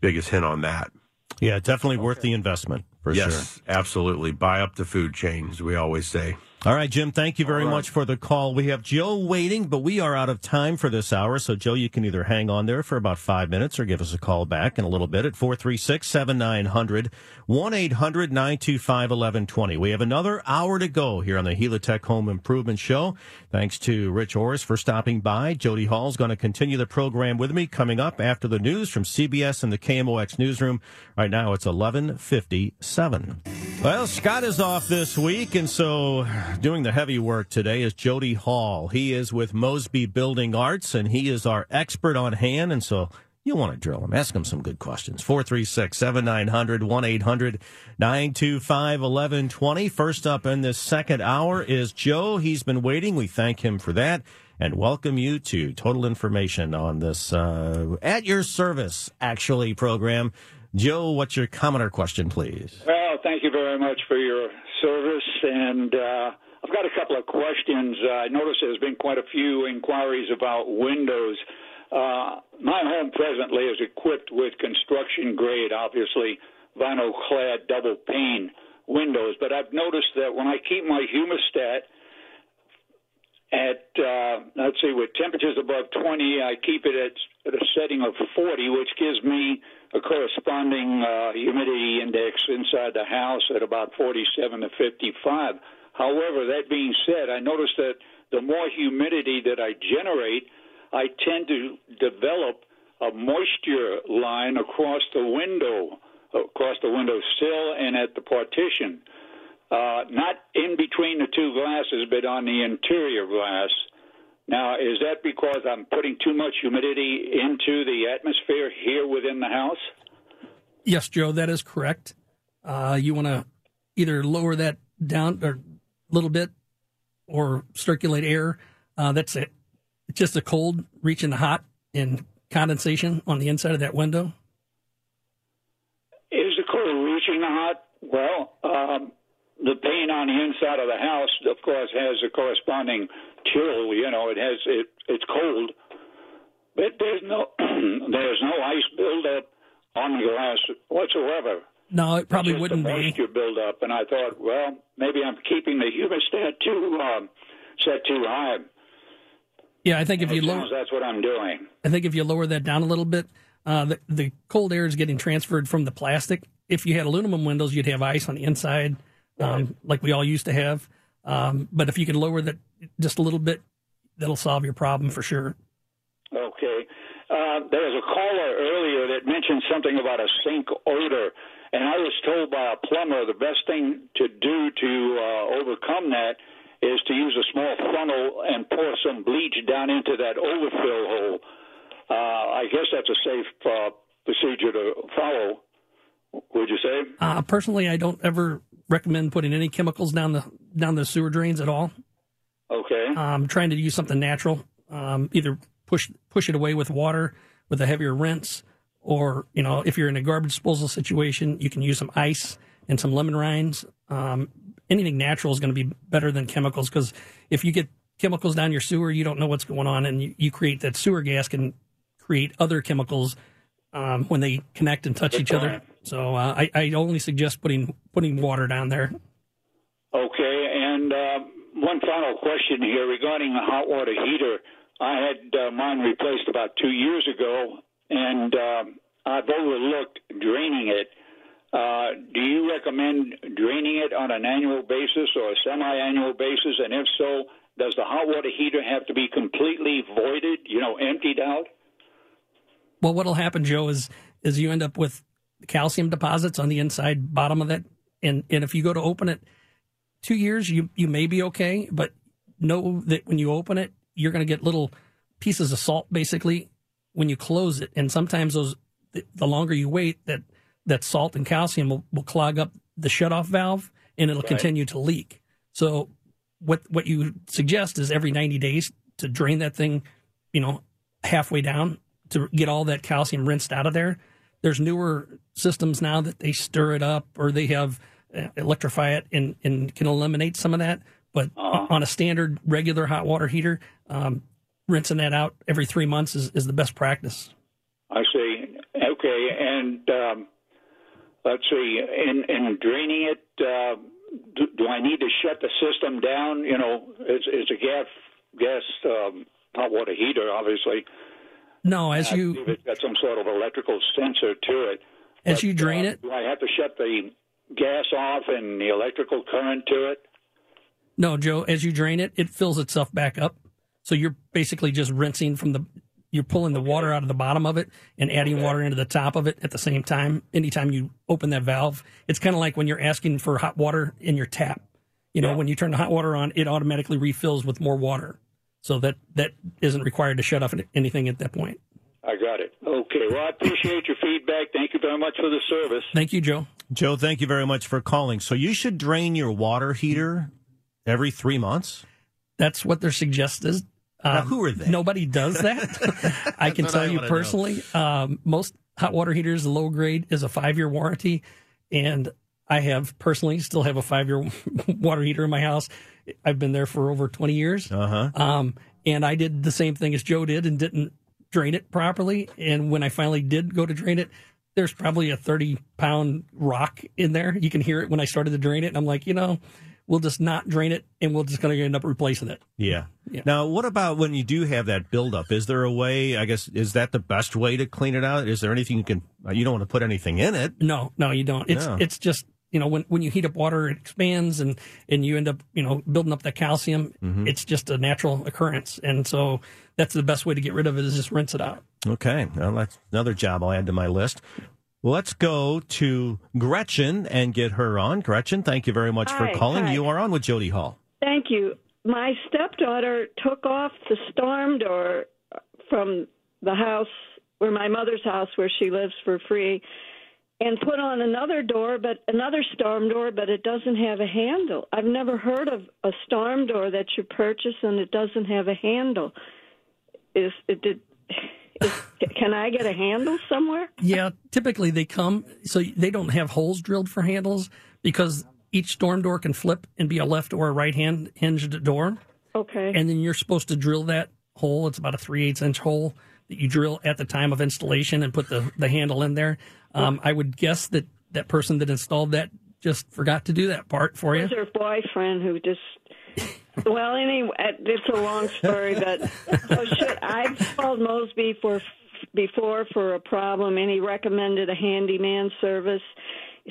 biggest hint on that. Yeah, definitely okay. worth the investment for yes, sure. absolutely. Buy up the food chain, as we always say. All right, Jim, thank you very right. much for the call. We have Joe waiting, but we are out of time for this hour. So, Joe, you can either hang on there for about five minutes or give us a call back in a little bit at 436 7900 1 800 925 1120. We have another hour to go here on the Helitech Home Improvement Show. Thanks to Rich Orris for stopping by. Jody Hall is going to continue the program with me coming up after the news from CBS and the KMOX newsroom. Right now, it's 1157. Well, Scott is off this week, and so doing the heavy work today is Jody Hall. He is with Mosby Building Arts, and he is our expert on hand. And so you'll want to drill him. Ask him some good questions. 436 7900 1 800 925 1120. First up in this second hour is Joe. He's been waiting. We thank him for that and welcome you to Total Information on this uh, At Your Service, actually, program. Joe, what's your comment or question, please? Well, thank you very much for your service. And uh, I've got a couple of questions. Uh, I noticed there's been quite a few inquiries about windows. Uh, my home presently is equipped with construction grade, obviously, vinyl clad double pane windows. But I've noticed that when I keep my humidistat at, uh, let's see, with temperatures above 20, I keep it at, at a setting of 40, which gives me a corresponding uh, humidity index inside the house at about 47 to 55. However, that being said, I notice that the more humidity that I generate, I tend to develop a moisture line across the window, across the window sill and at the partition. Uh, not in between the two glasses, but on the interior glass. Now, is that because I'm putting too much humidity into the atmosphere here within the house? Yes, Joe, that is correct. Uh, you want to either lower that down a little bit or circulate air. Uh, that's it. It's just a cold reaching the hot and condensation on the inside of that window. Is the cold reaching the hot? Well, um, the paint on the inside of the house, of course, has a corresponding chill. You know, it has it. It's cold, but there's no there's no ice buildup on the glass whatsoever. No, it probably wouldn't the moisture be. buildup, and I thought, well, maybe I'm keeping the humidistat too um, set too high. Yeah, I think if you lower, that's what I'm doing. I think if you lower that down a little bit, uh, the, the cold air is getting transferred from the plastic. If you had aluminum windows, you'd have ice on the inside, um, like we all used to have. Um, but if you can lower that just a little bit, that'll solve your problem for sure. Okay. Uh, there was a caller earlier that mentioned something about a sink odor, and I was told by a plumber the best thing to do to uh, overcome that is to use a small funnel and pour some bleach down into that overfill hole. Uh, I guess that's a safe uh, procedure to follow. Would you say? Uh, personally, I don't ever recommend putting any chemicals down the down the sewer drains at all. Okay. Um, trying to use something natural. Um, either push push it away with water with a heavier rinse, or you know, if you're in a garbage disposal situation, you can use some ice and some lemon rinds. Um, anything natural is going to be better than chemicals because if you get chemicals down your sewer, you don't know what's going on, and you, you create that sewer gas can create other chemicals um, when they connect and touch each other. So uh, I, I only suggest putting putting water down there. Okay, and uh, one final question here regarding the hot water heater. I had uh, mine replaced about two years ago, and uh, I've overlooked draining it. Uh, do you recommend draining it on an annual basis or a semi-annual basis? And if so, does the hot water heater have to be completely voided, you know, emptied out? Well, what'll happen, Joe, is is you end up with calcium deposits on the inside bottom of that, and and if you go to open it, two years you you may be okay, but know that when you open it, you're going to get little pieces of salt basically when you close it, and sometimes those the longer you wait, that that salt and calcium will, will clog up the shutoff valve, and it'll Right. continue to leak. So what what you suggest is every 90 days to drain that thing, you know, halfway down to get all that calcium rinsed out of there. There's newer systems now that they stir it up or they have uh, electrify it and, and can eliminate some of that. But on a standard regular hot water heater, um, rinsing that out every three months is, is the best practice. I see. Okay, and um, let's see. In in draining it, uh, do, do I need to shut the system down? You know, it's, it's a gas gas um, hot water heater, obviously. No, as I you it's got some sort of electrical sensor to it. As you drain uh, it, Do I have to shut the gas off and the electrical current to it? No, Joe, as you drain it, it fills itself back up. So you're basically just rinsing from the you're pulling the water out of the bottom of it and adding water into the top of it at the same time. Anytime you open that valve, it's kind of like when you're asking for hot water in your tap. You know, when you turn the hot water on, it automatically refills with more water. So that that isn't required to shut off anything at that point. I got it. Okay. Well, I appreciate your feedback. Thank you very much for the service. Thank you, Joe. Joe, thank you very much for calling. So you should drain your water heater every three months. That's what they're suggested. Um, who are they? Nobody does that. I can tell I you personally. Um, most hot water heaters, low grade, is a five year warranty, and I have personally still have a five year water heater in my house. I've been there for over twenty years. Uh huh. Um, and I did the same thing as Joe did and didn't drain it properly. And when I finally did go to drain it, there's probably a 30 pound rock in there. You can hear it when I started to drain it. And I'm like, you know, we'll just not drain it and we're just going to end up replacing it. Yeah. Yeah. Now, what about when you do have that buildup? Is there a way? I guess is that the best way to clean it out? Is there anything you can? You don't want to put anything in it. No, no, you don't. It's No. it's just you know when when you heat up water, it expands and and you end up you know building up that calcium. Mhm. It's just a natural occurrence, and so that's the best way to get rid of it is just rinse it out. Okay, well, that's another job I'll add to my list. Let's go to Gretchen and get her on. Gretchen, thank you very much for calling. hi. You are on with Jody Hall. Thank you. My stepdaughter took off the storm door from the house where my mother's house where she lives for free and put on another door but another storm door but it doesn't have a handle. I've never heard of a storm door that you purchase and it doesn't have a handle. Is it did is, can I get a handle somewhere? Yeah, typically they come so they don't have holes drilled for handles because each storm door can flip and be a left or a right hand hinged door. Okay. And then you're supposed to drill that hole. It's about a three eighths inch hole that you drill at the time of installation and put the, the handle in there. Um, I would guess that that person that installed that just forgot to do that part for It you. was her boyfriend who just. Well, anyway, uh, it's a long story, but oh, so should, I've called Mosby for before for a problem, and he recommended a handyman service.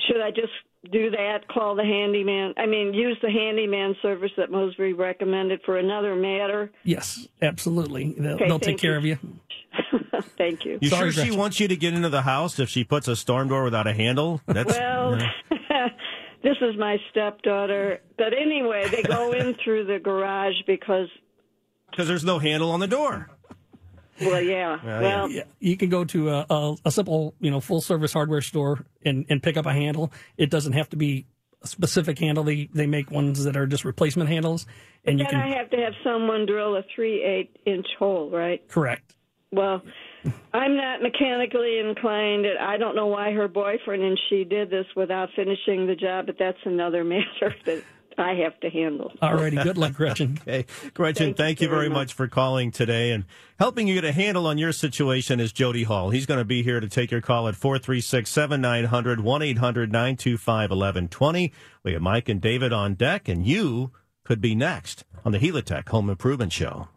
Should I just do that? Call the handyman? I mean, use the handyman service that Mosby recommended for another matter. Yes, absolutely. They'll, Okay, they'll take care you. of you. Thank you. You Sorry, sure she Gretchen. wants you to get into the house if she puts a storm door without a handle? That's Well, yeah. This is my stepdaughter. But anyway, they go in through the garage because, because there's no handle on the door. well, yeah. well, Yeah, you can go to a, a, a simple, you know, full service hardware store and, and pick up a handle. It doesn't have to be a specific handle. They they make ones that are just replacement handles, and you then can I have to have someone drill a three eight inch hole, right? correct. Well, I'm not mechanically inclined. and I don't know why her boyfriend and she did this without finishing the job, but that's another matter that I have to handle. Alrighty, good luck, Gretchen. Okay, Gretchen, thank, you very much for calling today and helping you get a handle on your situation is Jody Hall. He's going to be here to take your call at 436 7900 1 800 925 1120. We have Mike and David on deck, and you could be next on the Helitech Home Improvement Show.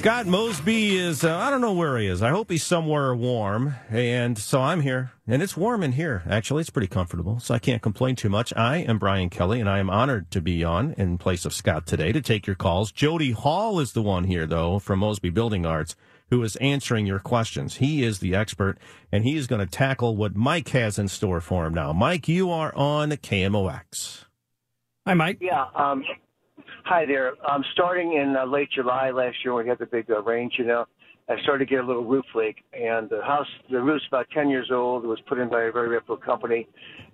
Scott Mosby is, uh, I don't know where he is. I hope he's somewhere warm. And so I'm here. And it's warm in here. Actually, it's pretty comfortable. So I can't complain too much. I am Brian Kelly, and I am honored to be on in place of Scott today to take your calls. Jody Hall is the one here, though, from Mosby Building Arts, who is answering your questions. He is the expert, and he is going to tackle what Mike has in store for him now. Mike, you are on KMOX. Hi, Mike. Yeah. Um, hi there. Um, starting in uh, late July last year, when we had the big uh, rains, you know, I started to get a little roof leak, and the house, the roof's about 10 years old. It was put in by a very reputable company.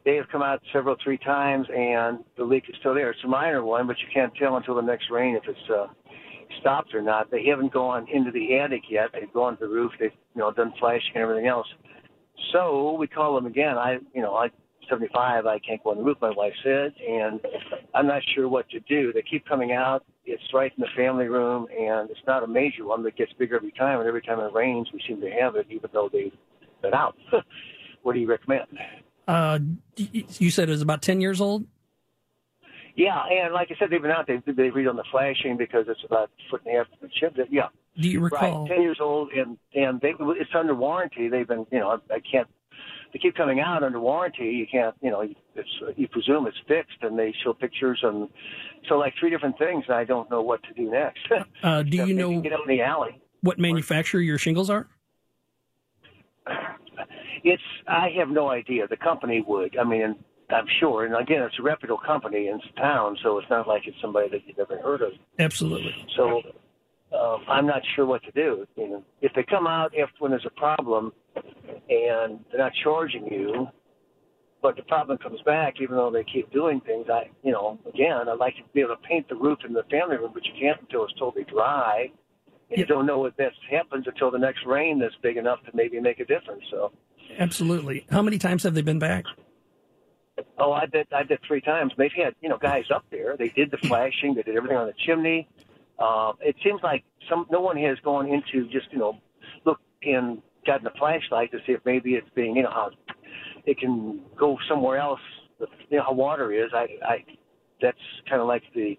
They have come out several, three times, and the leak is still there. It's a minor one, but you can't tell until the next rain if it's uh, stopped or not. They haven't gone into the attic yet. They've gone to the roof. They've, you know, done flashing and everything else. So we call them again. I, you know, I 75. I can't go on the roof. My wife said, and I'm not sure what to do. They keep coming out. It's right in the family room, and it's not a major one that gets bigger every time. And every time it rains, we seem to have it, even though they've been out. what do you recommend? Uh, you said it was about 10 years old. Yeah, and like I said, they've been out. They they read on the flashing because it's about a foot and a half from the chip. Yeah. Do you recall? Right, ten years old, and and they it's under warranty. They've been, you know, I, I can't they keep coming out under warranty. You can't, you know, it's, you presume it's fixed, and they show pictures and so like three different things. And I don't know what to do next. Uh, do you know get up in the alley? What manufacturer your shingles are? It's I have no idea. The company would. I mean, I'm sure. And again, it's a reputable company in town, so it's not like it's somebody that you've never heard of. Absolutely. So um, I'm not sure what to do. You know, if they come out if when there's a problem and they're not charging you, but the problem comes back, even though they keep doing things, I, you know, again, I'd like to be able to paint the roof in the family room, but you can't until it's totally dry. And you don't know what best happens until the next rain that's big enough to maybe make a difference. So, absolutely. How many times have they been back? Oh, I bet I bet three times. They've had you know guys up there. They did the flashing. They did everything on the chimney. Uh, it seems like some no one has gone into just you know look and gotten a flashlight to see if maybe it's being you know how it can go somewhere else. You know how water is. I I that's kind of like the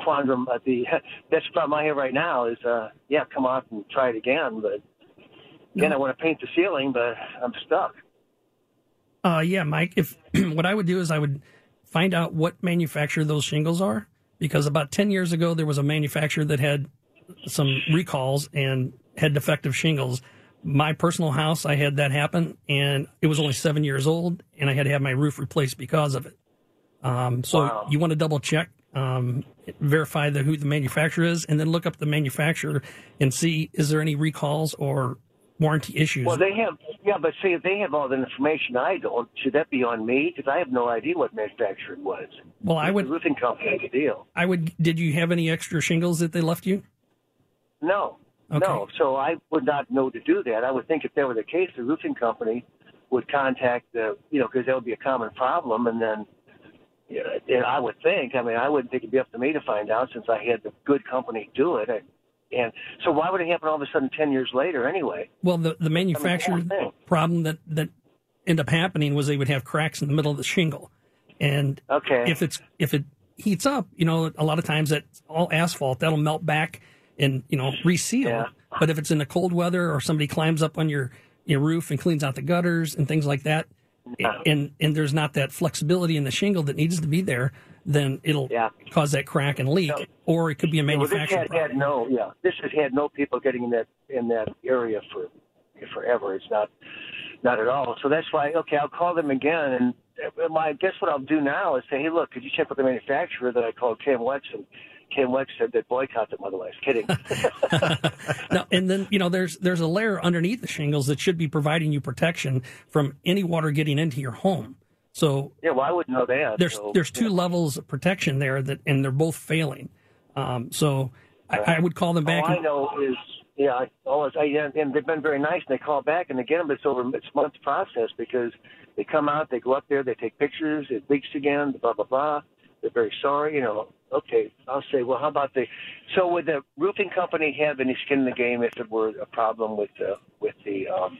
quandrum. Uh, the that's problem I have right now is uh yeah come out and try it again, but again I want to paint the ceiling, but I'm stuck. Uh, yeah, Mike. If what I would do is I would find out what manufacturer those shingles are, because about ten years ago there was a manufacturer that had some recalls and had defective shingles. My personal house, I had that happen, and it was only seven years old, and I had to have my roof replaced because of it. Um, so Wow. you want to double check, um, verify the, who the manufacturer is, and then look up the manufacturer and see is there any recalls or warranty issues. Well, they have, yeah, but see, if they have all the information I don't, should that be on me? Because I have no idea what manufacturer it was. Well, I would- The roofing company deal. I would. Did you have any extra shingles that they left you? No, no. So I would not know to do that. I would think if that were the case, the roofing company would contact the, you know, because that would be a common problem, and then. And I would think. I mean, I wouldn't think it'd be up to me to find out since I had the good company do it. I, and so, why would it happen all of a sudden ten years later anyway? Well, the the manufacturer thing. problem that that ended up happening was they would have cracks in the middle of the shingle, and Okay. if it's if it heats up, you know, a lot of times that all asphalt that'll melt back and you know reseal. But if it's in the cold weather or somebody climbs up on your your roof and cleans out the gutters and things like that, and and there's not that flexibility in the shingle that needs to be there, then it'll cause that crack and leak, or it could be a Yeah, well, this had, had no, yeah, this has had no people getting in that in that area for forever. It's not, not at all. So that's why, okay, I'll call them again, and my guess what I'll do now is say, hey, look, could you check with the manufacturer that I called Cam Wex, and Cam Wex said that boycott them. Otherwise, kidding. no, and then you know there's there's a layer underneath the shingles that should be providing you protection from any water getting into your home. So yeah, well, I wouldn't know that. there's so, there's two levels of protection there that and they're both failing. Um, so I, I would call them back. All I know is, yeah, I, all is, I, and they've been very nice, and they call back, and they get them. But it's over it's months process because they come out, they go up there, they take pictures, it leaks again, blah blah blah. They're very sorry, you know. Okay, I'll say, well, how about the? So would the roofing company have any skin in the game if it were a problem with the with the um,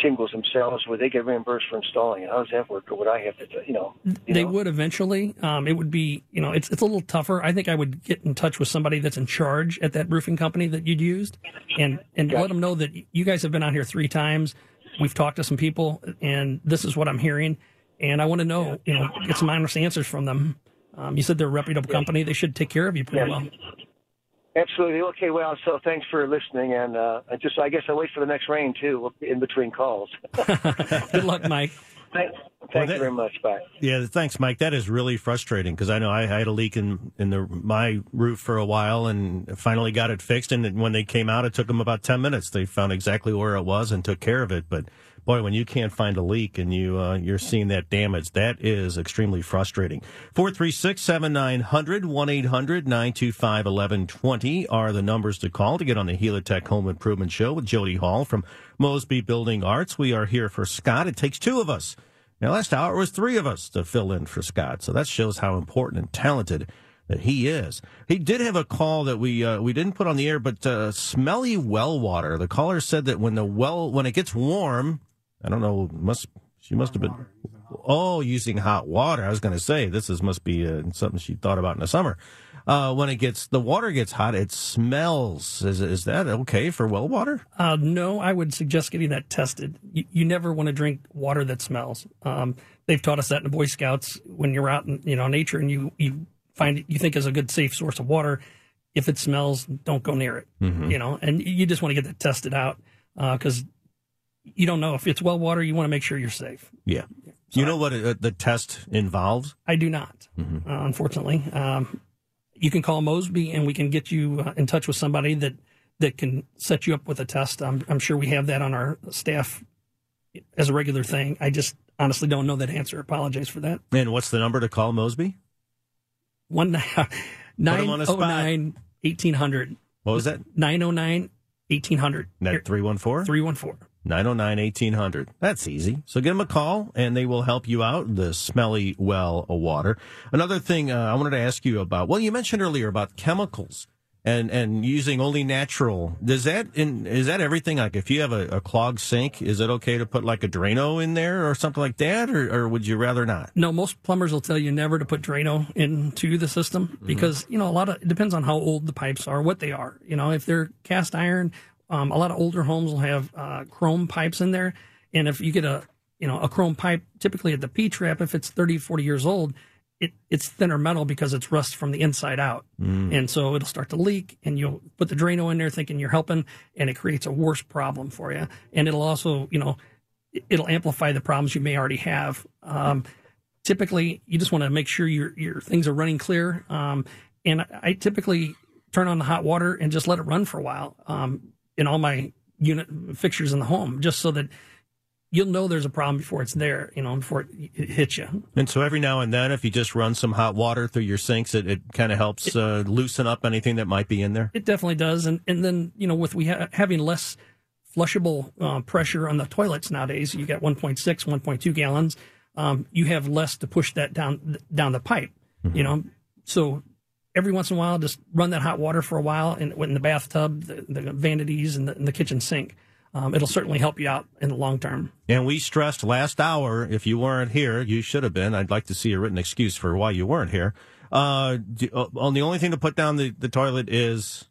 shingles themselves? Would they get reimbursed for installing it? How does that work? Or would I have to, you know? they would eventually. Um, it would be, you know, it's it's a little tougher. I think I would get in touch with somebody that's in charge at that roofing company that you'd used, and and let them know that you guys have been out here three times. We've talked to some people, and this is what I'm hearing, and I want to know, you know, get some honest answers from them. Um, you said they're a reputable company; they should take care of you pretty well. Absolutely. Okay. Well, so thanks for listening, and uh, I just I guess I wait for the next rain too in between calls. Good luck, Mike. Thank, thank you very much. Bye. Yeah, thanks, Mike. That is really frustrating because I know I had a leak in in the my roof for a while and finally got it fixed. And when they came out, it took them about ten minutes. They found exactly where it was and took care of it. But boy, when you can't find a leak and you uh, you're seeing that damage, that is extremely frustrating. Four three six seven nine hundred one eight hundred nine two five eleven twenty are the numbers to call to get on the Helitech Home Improvement Show with Jody Hall from Mosby Building Arts. We are here for Scott. It takes two of us. Now, last hour it was three of us to fill in for Scott, so that shows how important and talented that he is. He did have a call that we uh, we didn't put on the air, but uh, smelly well water. The caller said that when the well when it gets warm, I don't know, must she must have been oh using hot water. I was going to say this is must be uh, something she thought about in the summer. Uh, when it gets the water gets hot, it smells. Is is that okay for well water? Uh, no, I would suggest getting that tested. You, you never want to drink water that smells. Um, they've taught us that in the Boy Scouts. When you're out in you know nature and you you find it, you think is a good safe source of water, if it smells, don't go near it. Mhm. You know, and you just want to get that tested out because you don't know if it's well water. You want to make sure you're safe. Yeah. You know what uh, the test involves? I do not, Mm-hmm. uh, unfortunately. Um, you can call Mosby, and we can get you uh, in touch with somebody that that can set you up with a test. I'm, I'm sure we have that on our staff as a regular thing. I just honestly don't know that answer. Apologize for that. And what's the number to call Mosby? One nine oh nine eighteen hundred. What was that? Nine oh nine eighteen hundred. Net 314? 314. 909 1800. That's easy. So give them a call and they will help you out. The smelly well of water. Another thing uh, I wanted to ask you about. Well, you mentioned earlier about chemicals and and using only natural. Does that in is that everything? Like if you have a, a clogged sink, is it okay to put like a Drano in there or something like that, or, or would you rather not? No, most plumbers will tell you never to put Drano into the system Mm-hmm. because you know a lot of it depends on how old the pipes are, what they are. You know, if they're cast iron, um, a lot of older homes will have uh, chrome pipes in there, and if you get a you know a chrome pipe, typically at the P trap, if it's 30, 40 years old, it, it's thinner metal because it's rust from the inside out, Mm. and so it'll start to leak, and you'll put the Drano in there thinking you're helping, and it creates a worse problem for you, and it'll also you know it'll amplify the problems you may already have. Um, typically, you just want to make sure your your things are running clear. Um, and I, I typically turn on the hot water and just let it run for a while um, in all my unit fixtures in the home, just so that you'll know there's a problem before it's there. You know, before it, it hits you. And so every now and then, if you just run some hot water through your sinks, it, it kind of helps uh, loosen up anything that might be in there. It definitely does. And and then you know with we ha- having less flushable uh, pressure on the toilets nowadays, you got 1.6, 1.2 gallons. Um, you have less to push that down down the pipe. You know, so every once in a while, just run that hot water for a while in, in the bathtub, the, the vanities, and the, and the kitchen sink. Um, it'll certainly help you out in the long term. And we stressed last hour, if you weren't here, you should have been. I'd like to see a written excuse for why you weren't here. Uh, d- uh, on the only thing to put down the, the toilet is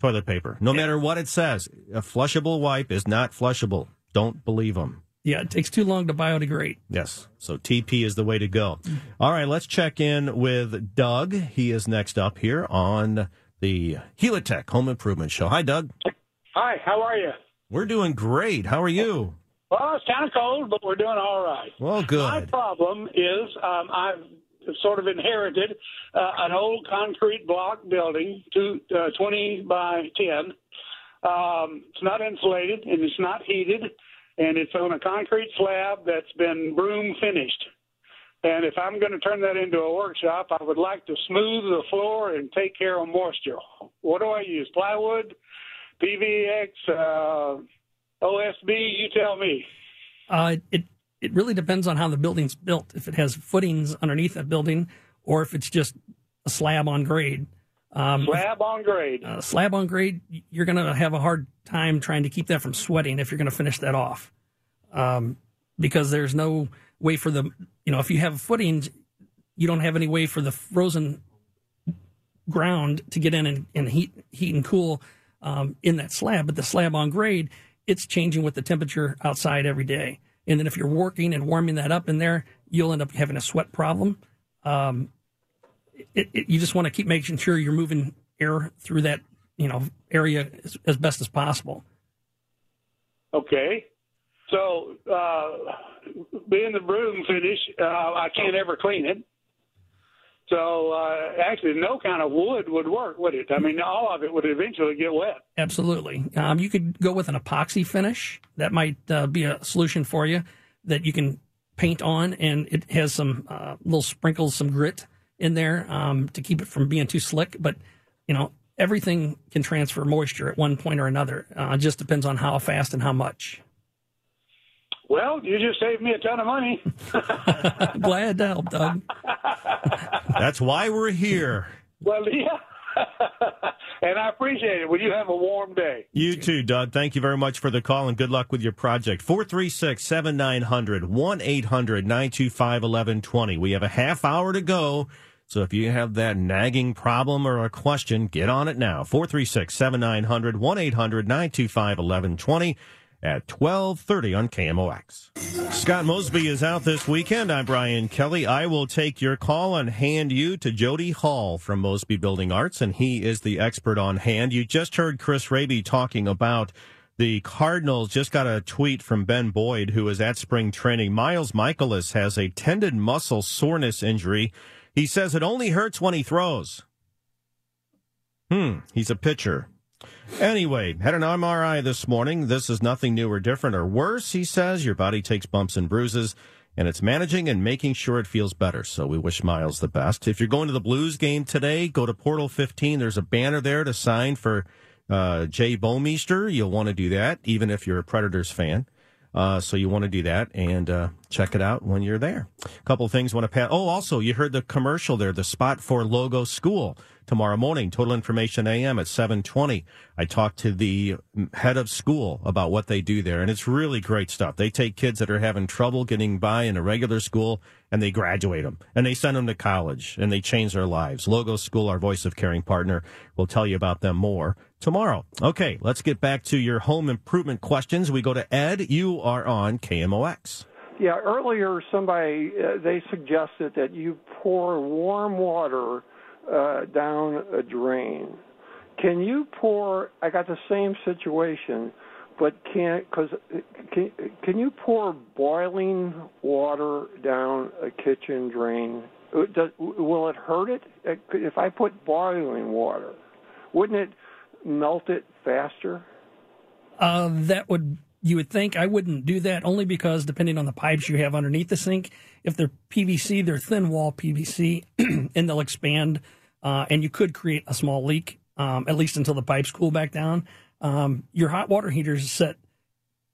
toilet paper. No matter what it says, a flushable wipe is not flushable. Don't believe them. Yeah, it takes too long to biodegrade. Yes. So TP is the way to go. All right, let's check in with Doug. He is next up here on the Helitech Home Improvement Show. Hi, Doug. Hi, how are you? We're doing great. How are you? Well, it's kind of cold, but we're doing all right. Well, good. My problem is um, I've sort of inherited uh, an old concrete block building, two, uh, 20 by 10. Um, it's not insulated and it's not heated, and it's on a concrete slab that's been broom finished. And if I'm going to turn that into a workshop, I would like to smooth the floor and take care of moisture. What do I use? Plywood, PVX, uh, OSB? You tell me. Uh, it it really depends on how the building's built. If it has footings underneath that building, or if it's just a slab on grade. Um, Slab on grade. uh, slab on grade, you're going to have a hard time trying to keep that from sweating if you're going to finish that off, um, because there's no way for the you know if you have footings, you don't have any way for the frozen ground to get in and, and heat heat and cool um, in that slab. But the slab on grade, it's changing with the temperature outside every day. And then if you're working and warming that up in there, you'll end up having a sweat problem. Um, it, it, you just want to keep making sure you're moving air through that you know area as, as best as possible. Okay. So, uh, being the broom finish, uh, I can't ever clean it. So, uh, actually, no kind of wood would work, would it? I mean, all of it would eventually get wet. Absolutely. Um, you could go with an epoxy finish. That might uh, be a solution for you that you can paint on, and it has some uh, little sprinkles, some grit in there um, to keep it from being too slick. But, you know, everything can transfer moisture at one point or another. Uh, it just depends on how fast and how much. Well, you just saved me a ton of money. Glad to help, Doug. That's why we're here. Well, yeah. and I appreciate it. Will you have a warm day? You too, Doug. Thank you very much for the call and good luck with your project. 436 7900 1 800 925 1120. We have a half hour to go. So if you have that nagging problem or a question, get on it now. 436 7900 1 800 925 1120 at 1230 on KMOX. Scott Mosby is out this weekend. I'm Brian Kelly. I will take your call and hand you to Jody Hall from Mosby Building Arts, and he is the expert on hand. You just heard Chris Raby talking about the Cardinals just got a tweet from Ben Boyd, who is at spring training. Miles Mikolas has a tendon muscle soreness injury. He says it only hurts when he throws. Hmm, he's a pitcher. Anyway, had an MRI this morning. This is nothing new or different or worse, he says. Your body takes bumps and bruises, and it's managing and making sure it feels better. So we wish Miles the best. If you're going to the Blues game today, go to Portal 15. There's a banner there to sign for uh, Jay Bouwmeester. You'll want to do that, even if you're a Predators fan. Uh, so you want to do that and uh, check it out when you're there. A couple of things want to pass. Oh, also, you heard the commercial there, the spot for Logos School tomorrow morning. Total information AM at 720. I talked to the head of school about what they do there, and it's really great stuff. They take kids that are having trouble getting by in a regular school and they graduate them and they send them to college and they change their lives. Logos School, our voice of caring partner, will tell you about them more tomorrow. Okay, let's get back to your home improvement questions. We go to Ed. You are on KMOX. Yeah, earlier somebody uh, they suggested that you pour warm water uh, down a drain. Can you pour? I got the same situation, but can because can can you pour boiling water down a kitchen drain? Uh, does, will it hurt it uh, if I put boiling water? Wouldn't it melt it faster? Uh, that would you would think I wouldn't do that only because depending on the pipes you have underneath the sink, if they're PVC, they're thin wall PVC, and they'll expand, uh, and you could create a small leak, um, at least until the pipes cool back down. Um, your hot water heater is set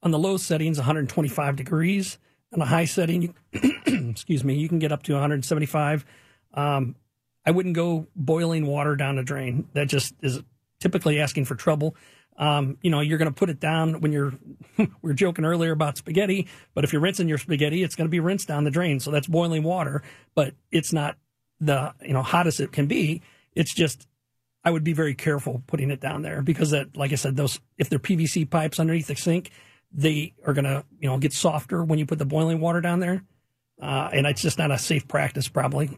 on the low settings 125 degrees. On a high setting, you, excuse me, you can get up to 175. Um, I wouldn't go boiling water down a drain. That just is typically asking for trouble. Um, you know, you're going to put it down when you're, we were joking earlier about spaghetti, but if you're rinsing your spaghetti, it's going to be rinsed down the drain. So that's boiling water, but it's not the, you know, hottest it can be. It's just, I would be very careful putting it down there because that, like I said, those, if they're PVC pipes underneath the sink, they are going to, you know, get softer when you put the boiling water down there. Uh, and it's just not a safe practice, probably.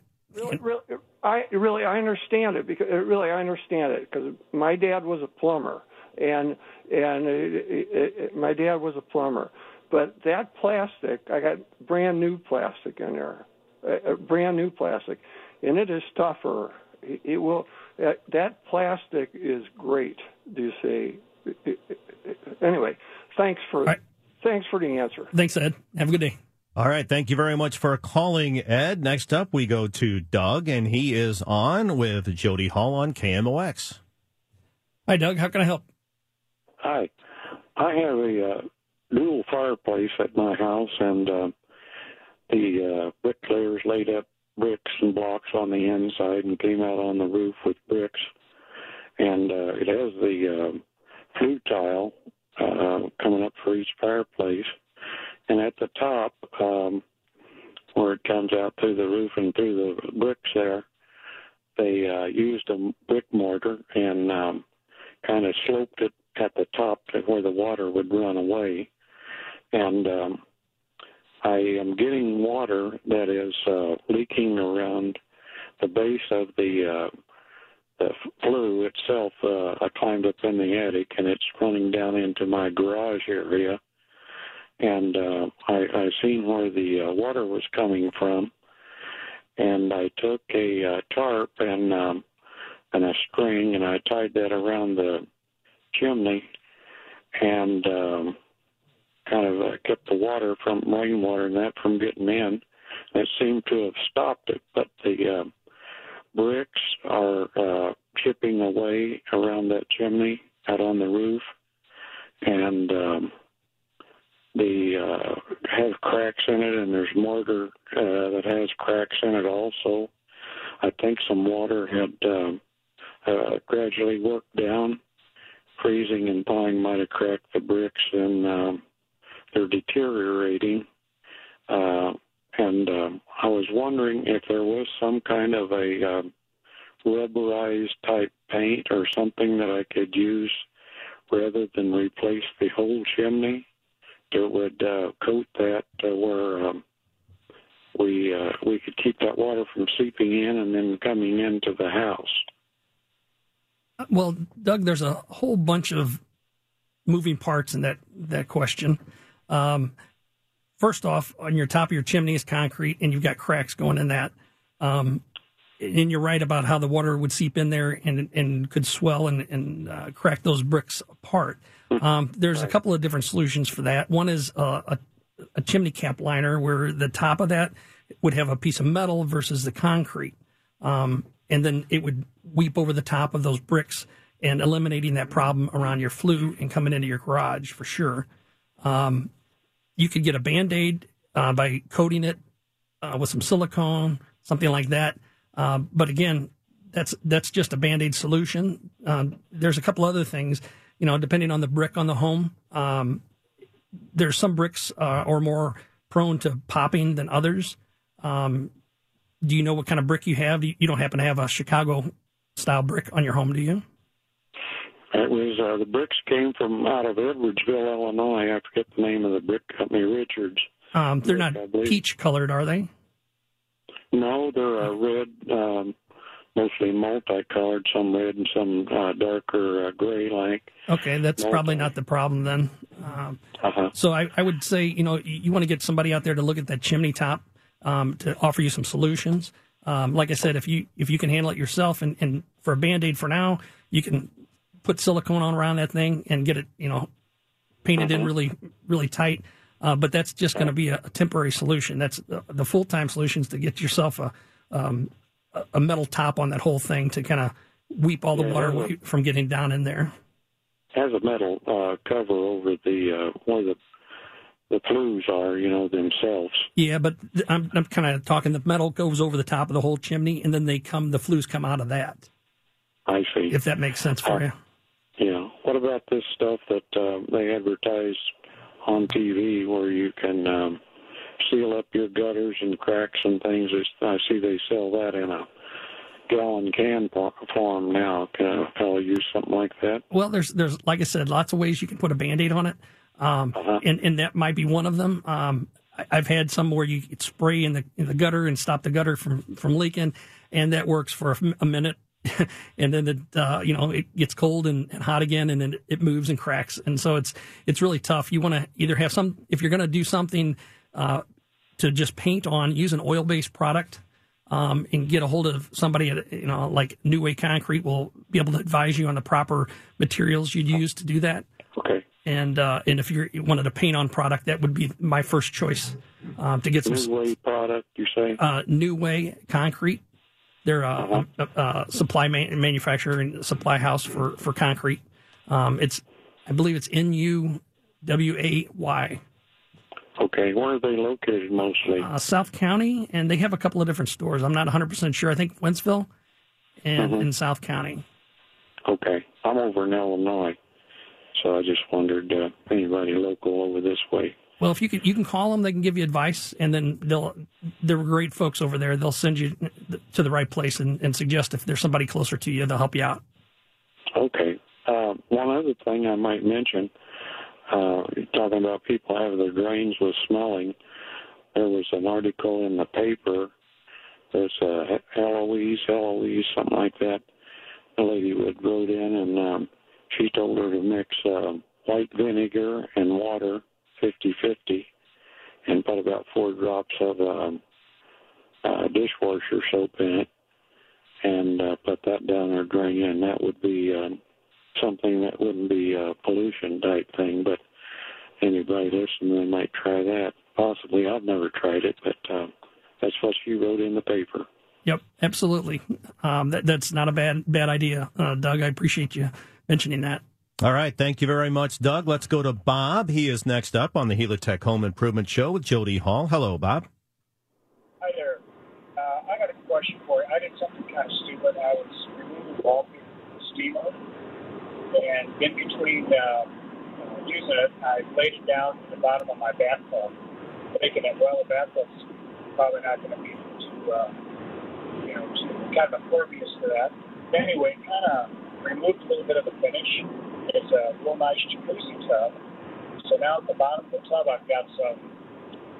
I really I understand it because uh, really I understand it because my dad was a plumber and and it, it, it, my dad was a plumber, but that plastic I got brand new plastic in there, uh, uh brand new plastic, and it is tougher. It, it will uh, that plastic is great. Do you see? Uh, anyway, thanks for right. thanks for the answer. Thanks, Ed. Have a good day. All right. Thank you very much for calling, Ed. Next up, we go to Doug, and he is on with Jody Hall on KMOX. Hi, Doug. How can I help? Hi. I have a uh, dual fireplace at my house, and uh, the uh, bricklayers laid up bricks and blocks on the inside and came out on the roof with bricks. And uh, it has the uh, flue tile uh, coming up for each fireplace and at the top, um, where it comes out through the roof and through the bricks there, they uh, used a brick mortar and um, kind of sloped it at the top to where the water would run away. And um, I am getting water that is uh, leaking around the base of the uh, the flue itself, uh, I climbed up in the attic and it's running down into my garage area. And uh, I, I seen where the uh, water was coming from, and I took a uh, tarp and um, and a string and I tied that around the chimney, and um, kind of uh, kept the water from rainwater and that from getting in. It seemed to have stopped it, but the uh, bricks are uh, chipping away around that chimney out on the roof, and um, the uh, has cracks in it, and there's mortar uh, that has cracks in it also. I think some water had um, uh, gradually worked down. Freezing and thawing might have cracked the bricks, and um, they're deteriorating. Uh, and um, I was wondering if there was some kind of a um, rubberized type paint or something that I could use rather than replace the whole chimney would uh, coat that uh, where um, we uh, we could keep that water from seeping in and then coming into the house. Well, Doug, there's a whole bunch of moving parts in that that question. Um, first off, on your top of your chimney is concrete, and you've got cracks going in that. Um, and you're right about how the water would seep in there and and could swell and, and uh, crack those bricks apart. Um, there's a couple of different solutions for that. One is uh, a, a chimney cap liner, where the top of that would have a piece of metal versus the concrete, um, and then it would weep over the top of those bricks and eliminating that problem around your flue and coming into your garage for sure. Um, you could get a band aid uh, by coating it uh, with some silicone, something like that. Uh, but again, that's that's just a band aid solution. Um, there's a couple other things, you know, depending on the brick on the home. Um, there's some bricks uh, are more prone to popping than others. Um, do you know what kind of brick you have? You don't happen to have a Chicago style brick on your home, do you? It was uh, the bricks came from out of Edwardsville, Illinois. I forget the name of the brick company, Richards. Um, they're not peach colored, are they? No, they're uh, red, um, mostly multicolored, some red and some uh, darker uh, gray like. Okay, that's Multi- probably not the problem then. Um, Uh-huh. So I, I would say, you know, you, you want to get somebody out there to look at that chimney top um, to offer you some solutions. Um, like I said, if you if you can handle it yourself, and, and for a band aid for now, you can put silicone on around that thing and get it, you know, painted in really really tight. Uh, but that's just going to be a, a temporary solution. That's the, the full time solution is to get yourself a um, a- metal top on that whole thing to kind of weep all the Yeah, water away from getting down in there. has a metal uh, cover over the uh, where the the flues are, you know, themselves. Yeah, but I'm, I'm kind of talking the metal goes over the top of the whole chimney, and then they come the flues come out of that. I see. If that makes sense for you. Yeah. What about this stuff that uh, they advertise on TV, where you can um, seal up your gutters and cracks and things? I see they sell that in a gallon can form now. Can a fellow use something like that? Well, there's there's like I said, lots of ways you can put a band-aid on it, um, and and that might be one of them. Um, I, I've had some where you spray in the in the gutter and stop the gutter from from leaking, and that works for a minute, and then it uh, you know it gets cold and, and hot again, and then it moves and cracks, and so it's it's really tough. You want to either have some if you're going to do something uh, to just paint on, use an oil-based product um, and get a hold of somebody at you know like NuWay Concrete will be able to advise you on the proper materials you'd use to do that. Okay. And uh, and if you're, you wanted a paint on product, that would be my first choice um, to get some New way product, you say? uh, NuWay Concrete. They're a, a, a supply man- manufacturer and supply house for for concrete. Um, it's I believe it's N U W A Y. Okay. Where are they located mostly? uh, South County, and they have a couple of different stores. I'm not 100% sure. I think Wentzville and Mhm. in South County. Okay. I'm over in Illinois, so I just wondered uh, anybody local over this way. Well, if you can, you can call them. They can give you advice, and then they'll. They're great folks over there. They'll send you to the right place and, and suggest if there's somebody closer to you, they'll help you out. Okay. Uh, one other thing I might mention, uh, talking about people having their drains with smelling, there was an article in the paper. There's uh, LOEs, LOEs, something like that, a lady would wrote in, and um, she told her to mix uh, white vinegar and water, fifty-fifty, and put about four drops of um, uh, dishwasher soap in it, and uh, put that down her drain, and that would be um, something that wouldn't be a pollution type thing, but anybody listening, they might try that. Possibly, I've never tried it, but uh, that's what she wrote in the paper. Yep, absolutely. Um, that, that's not a bad bad idea, uh, Doug. I appreciate you mentioning that. All right, thank you very much, Doug. Let's go to Bob. He is next up on the Helitech Home Improvement Show with Jody Hall. Hello, Bob. Hi there. Uh, I got a question for you. I did something kind of stupid. I was removing wallpaper from the steamer, and in between uh, using it, I laid it down to the bottom of my bathtub, thinking that well, the bathtub's probably not going to be too, uh, you know, too, kind of impervious to that. Anyway, kind of removed a little bit of the finish. It's a real nice jacuzzi tub. So now at the bottom of the tub, I've got some,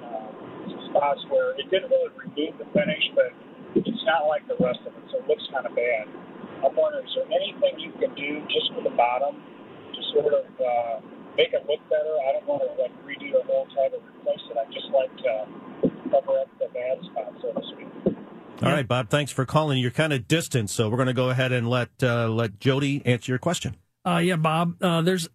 uh, some spots where it didn't really remove the finish, but it's not like the rest of it, so it looks kind of bad. I'm wondering, is there anything you can do just for the bottom to sort of uh, make it look better? I don't want to like redo the whole tub or replace it. I just like to cover up the bad spots, so to speak. All right, Bob. Thanks for calling. You're kind of distant, so we're going to go ahead and let uh, let Jody answer your question. Uh, yeah, Bob. Uh, there's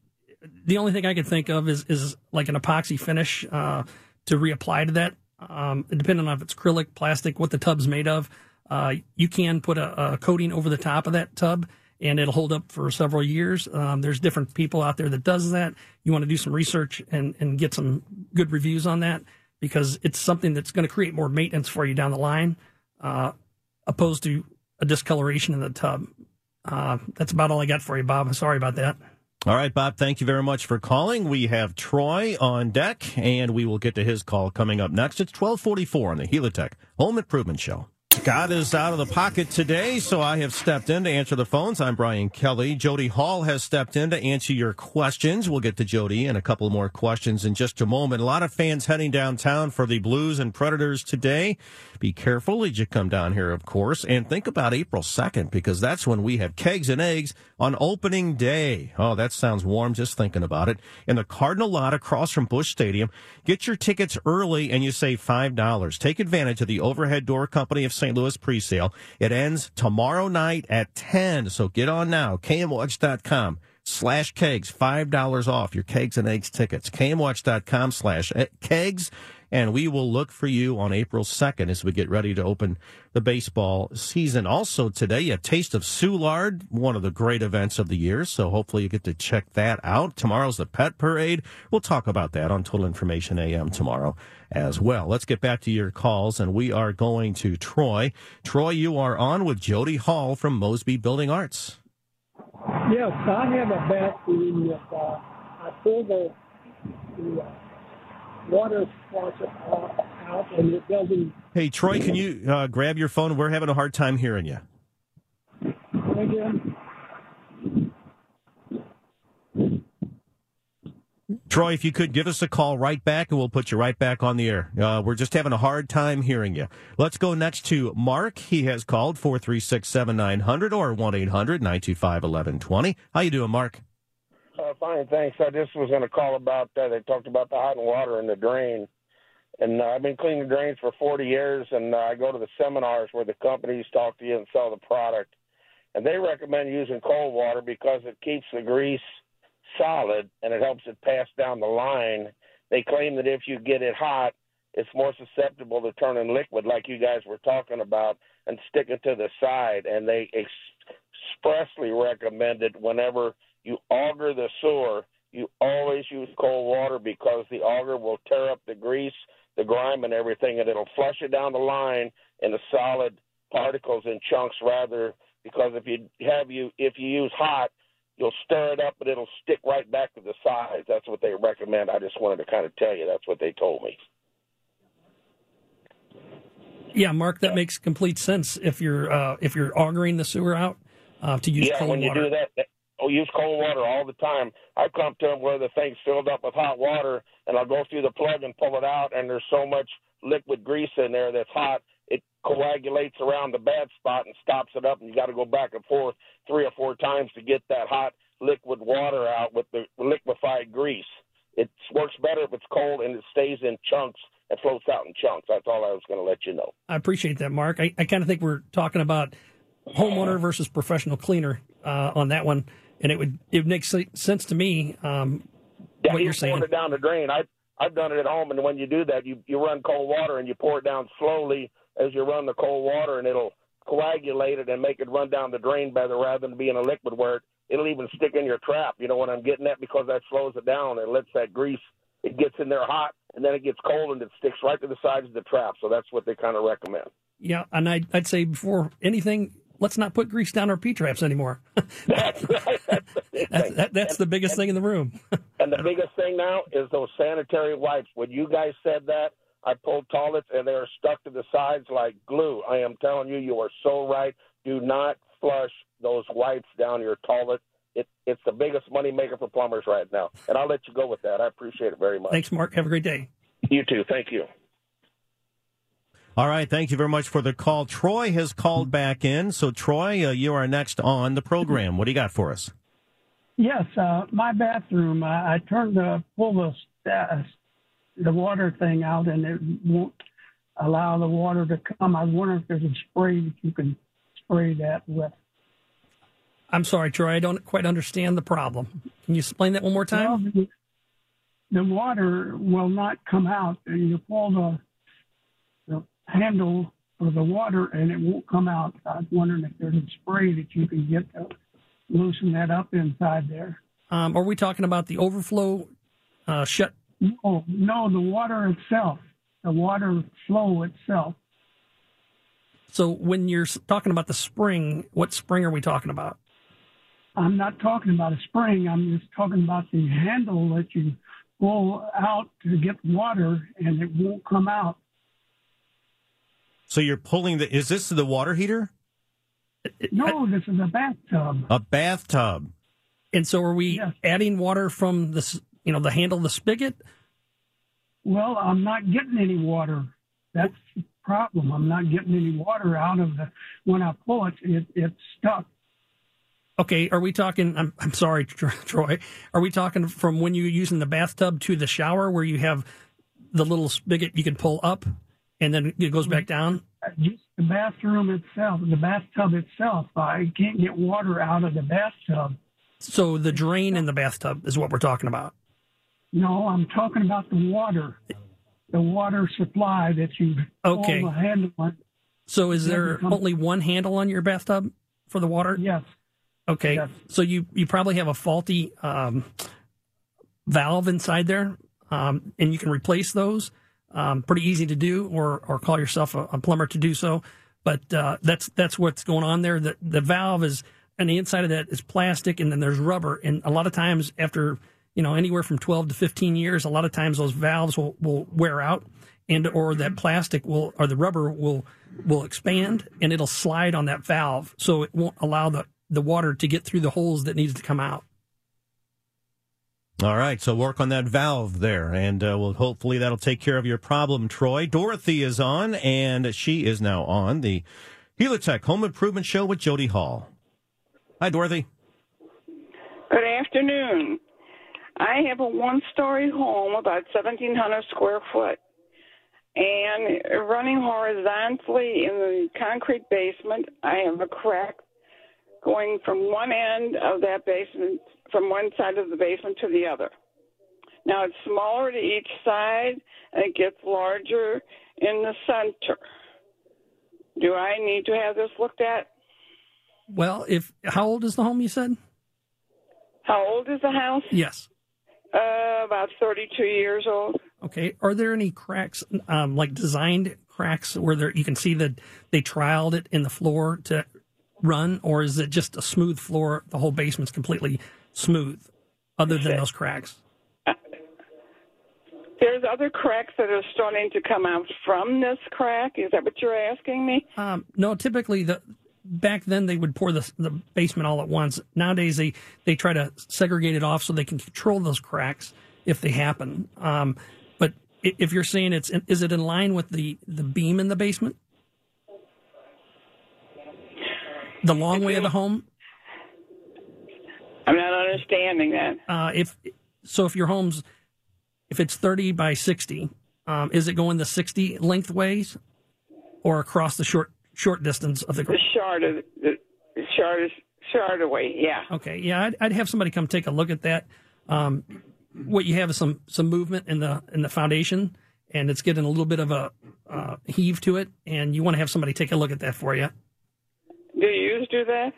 the only thing I can think of is is like an epoxy finish uh, to reapply to that. Um, depending on if it's acrylic, plastic, what the tub's made of, uh, you can put a, a, coating over the top of that tub, and it'll hold up for several years. Um, there's different people out there that does that. You want to do some research and and get some good reviews on that because it's something that's going to create more maintenance for you down the line, uh, opposed to a discoloration in the tub. Uh, that's about all I got for you, Bob. Sorry about that. All right, Bob, thank you very much for calling. We have Troy on deck, and we will get to his call coming up next. It's 1244 on the Helitech Home Improvement Show. Scott is out of the pocket today, so I have stepped in to answer the phones. I'm Brian Kelly. Jody Hall has stepped in to answer your questions. We'll get to Jody and a couple more questions in just a moment. A lot of fans heading downtown for the Blues and Predators today. Be careful as you come down here, of course, and think about April 2nd because that's when we have kegs and eggs on opening day. Oh, that sounds warm just thinking about it. In the Cardinal lot across from Busch Stadium, get your tickets early and you save $5. Take advantage of the Overhead Door Company of St. Louis presale. It ends tomorrow night at 10. So get on now. KMOX.com slash kegs. $5 off your kegs and eggs tickets. KMOX.com slash kegs. And we will look for you on April 2nd as we get ready to open the baseball season. Also today, a taste of Soulard, one of the great events of the year. So hopefully you get to check that out. Tomorrow's the pet parade. We'll talk about that on Total Information AM tomorrow as well. Let's get back to your calls and we are going to Troy. Troy, you are on with Jody Hall from Mosby Building Arts. Yes, I have a bathroom with, uh, I pull the, the uh, water faucet out and it doesn't. Hey, Troy, can you uh, grab your phone? We're having a hard time hearing you. Again. Troy, if you could give us a call right back and we'll put you right back on the air. Uh, we're just having a hard time hearing you. Let's go next to Mark. He has called 436 7900 or 1 800 925 1120. How you doing, Mark? Uh, fine, thanks. I just was going to call about uh, they talked about the hot water in the drain, and uh, I've been cleaning drains for 40 years, and uh, I go to the seminars where the companies talk to you and sell the product, and they recommend using cold water because it keeps the grease solid and it helps it pass down the line. They claim that if you get it hot, it's more susceptible to turning liquid, like you guys were talking about, and sticking to the side. And they expressly recommend it whenever you auger the sewer, you always use cold water because the auger will tear up the grease, the grime, and everything, and it'll flush it down the line in the solid particles and chunks rather because if you have you if you use hot you'll stir it up and it'll stick right back to the sides. That's what they recommend. I just wanted to kind of tell you that's what they told me. Yeah mark that makes complete sense if you're uh, if you're augering the sewer out uh, to use yeah cold when you water. do that I'll use cold water all the time. I come to them where the thing's filled up with hot water, and I'll go through the plug and pull it out, and there's so much liquid grease in there that's hot, it coagulates around the bad spot and stops it up, and you got to go back and forth three or four times to get that hot liquid water out with the liquefied grease. It works better if it's cold and it stays in chunks and floats out in chunks. That's all I was going to let you know. I appreciate that, Mark. I, I kind of think we're talking about homeowner versus professional cleaner uh, on that one, and it would it makes sense to me. Um, Yeah, what you you're saying. pour it down the drain. I I've done it at home, and when you do that, you you run cold water and you pour it down slowly as you run the cold water, and it'll coagulate it and make it run down the drain better rather than being a liquid where it, it'll even stick in your trap. You know what I'm getting at? Because that slows it down and lets that grease. It gets in there hot, and then it gets cold, and it sticks right to the sides of the trap. So that's what they kind of recommend. Yeah, and I'd, I'd say before anything, let's not put grease down our P traps anymore. That's right. That's the That's, that, that's the biggest thing in the room. And the biggest thing now is those sanitary wipes. When you guys said that, I pulled toilets and they're stuck to the sides like glue. I am telling you, you are so right. Do not flush those wipes down your toilet. It, it's the biggest money maker for plumbers right now. And I'll let you go with that. I appreciate it very much. Thanks, Mark. Have a great day. You too. Thank you. All right. Thank you very much for the call. Troy has called back in. So, Troy, uh, you are next on the program. What do you got for us? Yes, uh, my bathroom. Uh, I turned the pull the uh, the water thing out, and it won't allow the water to come. I wonder if there's a spray that you can spray that with. I'm sorry, Troy. I don't quite understand the problem. Can you explain that one more time? Well, the, the water will not come out, and you pull the the handle for the water, and it won't come out. I was wondering if there's a spray that you can get to loosen that up inside there. Um, are we talking about the overflow uh, shut? No, no, the water itself, the water flow itself. So when you're talking about the spring, what spring are we talking about? I'm not talking about a spring. I'm just talking about the handle that you pull out to get water, and it won't come out. So, you're pulling the. Is this the water heater? No, this is a bathtub. A bathtub. And so are we adding water from the you know the handle of the spigot? Well, I'm not getting any water. That's the problem. I'm not getting any water out of the. When I pull it, it it's stuck. Okay, are we talking? I'm I'm sorry, Troy. Are we talking from when you're using the bathtub to the shower, where you have the little spigot you can pull up, and then it goes back down? Just the bathroom itself, the bathtub itself. I can't get water out of the bathtub. So the drain in the bathtub is what we're talking about. No, I'm talking about the water, the water supply that you Okay. pull the handle on. So is there become- only one handle on your bathtub for the water? Yes. Okay. So you you probably have a faulty um, valve inside there, um, and you can replace those. Um, pretty easy to do, or or call yourself a, a plumber to do so. But uh, that's that's what's going on there. The the valve is on the inside of that is plastic, and then there's rubber. And a lot of times, after you know anywhere from 12 to 15 years, a lot of times those valves will, will wear out, and or that plastic will or the rubber will will expand, and it'll slide on that valve, so it won't allow the the water to get through the holes that needs to come out. All right, so work on that valve there, and uh, well, hopefully that'll take care of your problem, Troy. Dorothy is on, and she is now on the Helitech Home Improvement Show with Jody Hall. Hi, Dorothy. Good afternoon. I have a one story home, about 1,700 square foot, and running horizontally in the concrete basement, I have a crack going from one end of that basement, from one side of the basement to the other. Now it's smaller to each side, and it gets larger in the center. Do I need to have this looked at? Well, if how old is the home you said? How old is the house? Yes. Uh, about 32 years old. Okay. Are there any cracks, um, like designed cracks, where there you can see that they trialed it in the floor to run, or is it just a smooth floor? The whole basement's completely smooth, other than those cracks. There's other cracks that are starting to come out from this crack. Is that what you're asking me? Um, no, typically the back then they would pour the the basement all at once. Nowadays they they try to segregate it off so they can control those cracks if they happen. Um, but if you're saying it's is it in line with the the beam in the basement? The long way of the home. I'm not understanding that. Uh, if so, if your home's if it's 30 by 60, um, is it going the 60 lengthways or across the short short distance of the? The shorter, the, the shortest, shorter way. Yeah. Okay, yeah, I'd, I'd have somebody come take a look at that. Um, what you have is some some movement in the in the foundation, and it's getting a little bit of a uh, heave to it, and you want to have somebody take a look at that for you. Do you do that?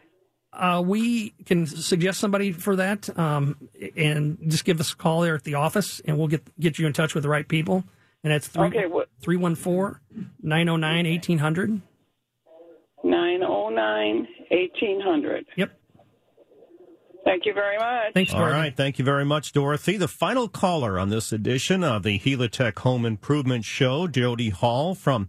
Uh, we can suggest somebody for that, um, and just give us a call there at the office, and we'll get get you in touch with the right people. And that's three Okay, what- three one four nine zero nine eighteen hundred. 909 1800. Yep. Thank you very much. Thanks. All right. Thank you very much, Dorothy. The final caller on this edition of the Helitech Home Improvement Show, Jody Hall from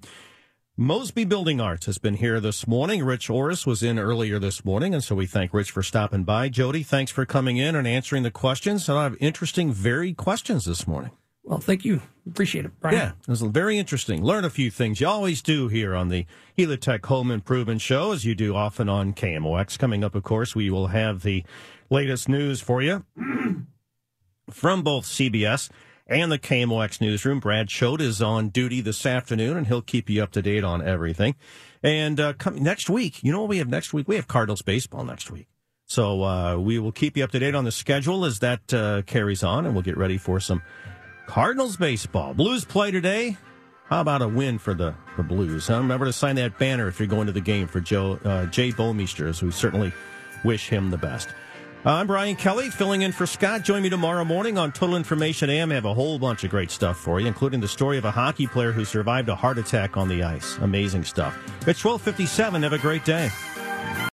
Mosby Building Arts, has been here this morning. Rich Orris was in earlier this morning, and so we thank Rich for stopping by. Jody, thanks for coming in and answering the questions. And I have interesting, varied questions this morning. Well, thank you. Appreciate it, Brian. Yeah, it was very interesting. Learn a few things. You always do here on the Helitech Home Improvement Show, as you do often on KMOX. Coming up, of course, we will have the latest news for you from both CBS and the KMOX newsroom. Brad Choate is on duty this afternoon, and he'll keep you up to date on everything. And uh, come, next week, you know what we have next week? We have Cardinals baseball next week. So uh, we will keep you up to date on the schedule as that uh, carries on, and we'll get ready for some Cardinals baseball. Blues play today. How about a win for the, the Blues? Huh? Remember to sign that banner if you're going to the game for Joe uh, Jay Bouwmeester, as we certainly wish him the best. I'm Brian Kelly, filling in for Scott. Join me tomorrow morning on Total Information AM. I have a whole bunch of great stuff for you, including the story of a hockey player who survived a heart attack on the ice. Amazing stuff. It's 1257. Have a great day.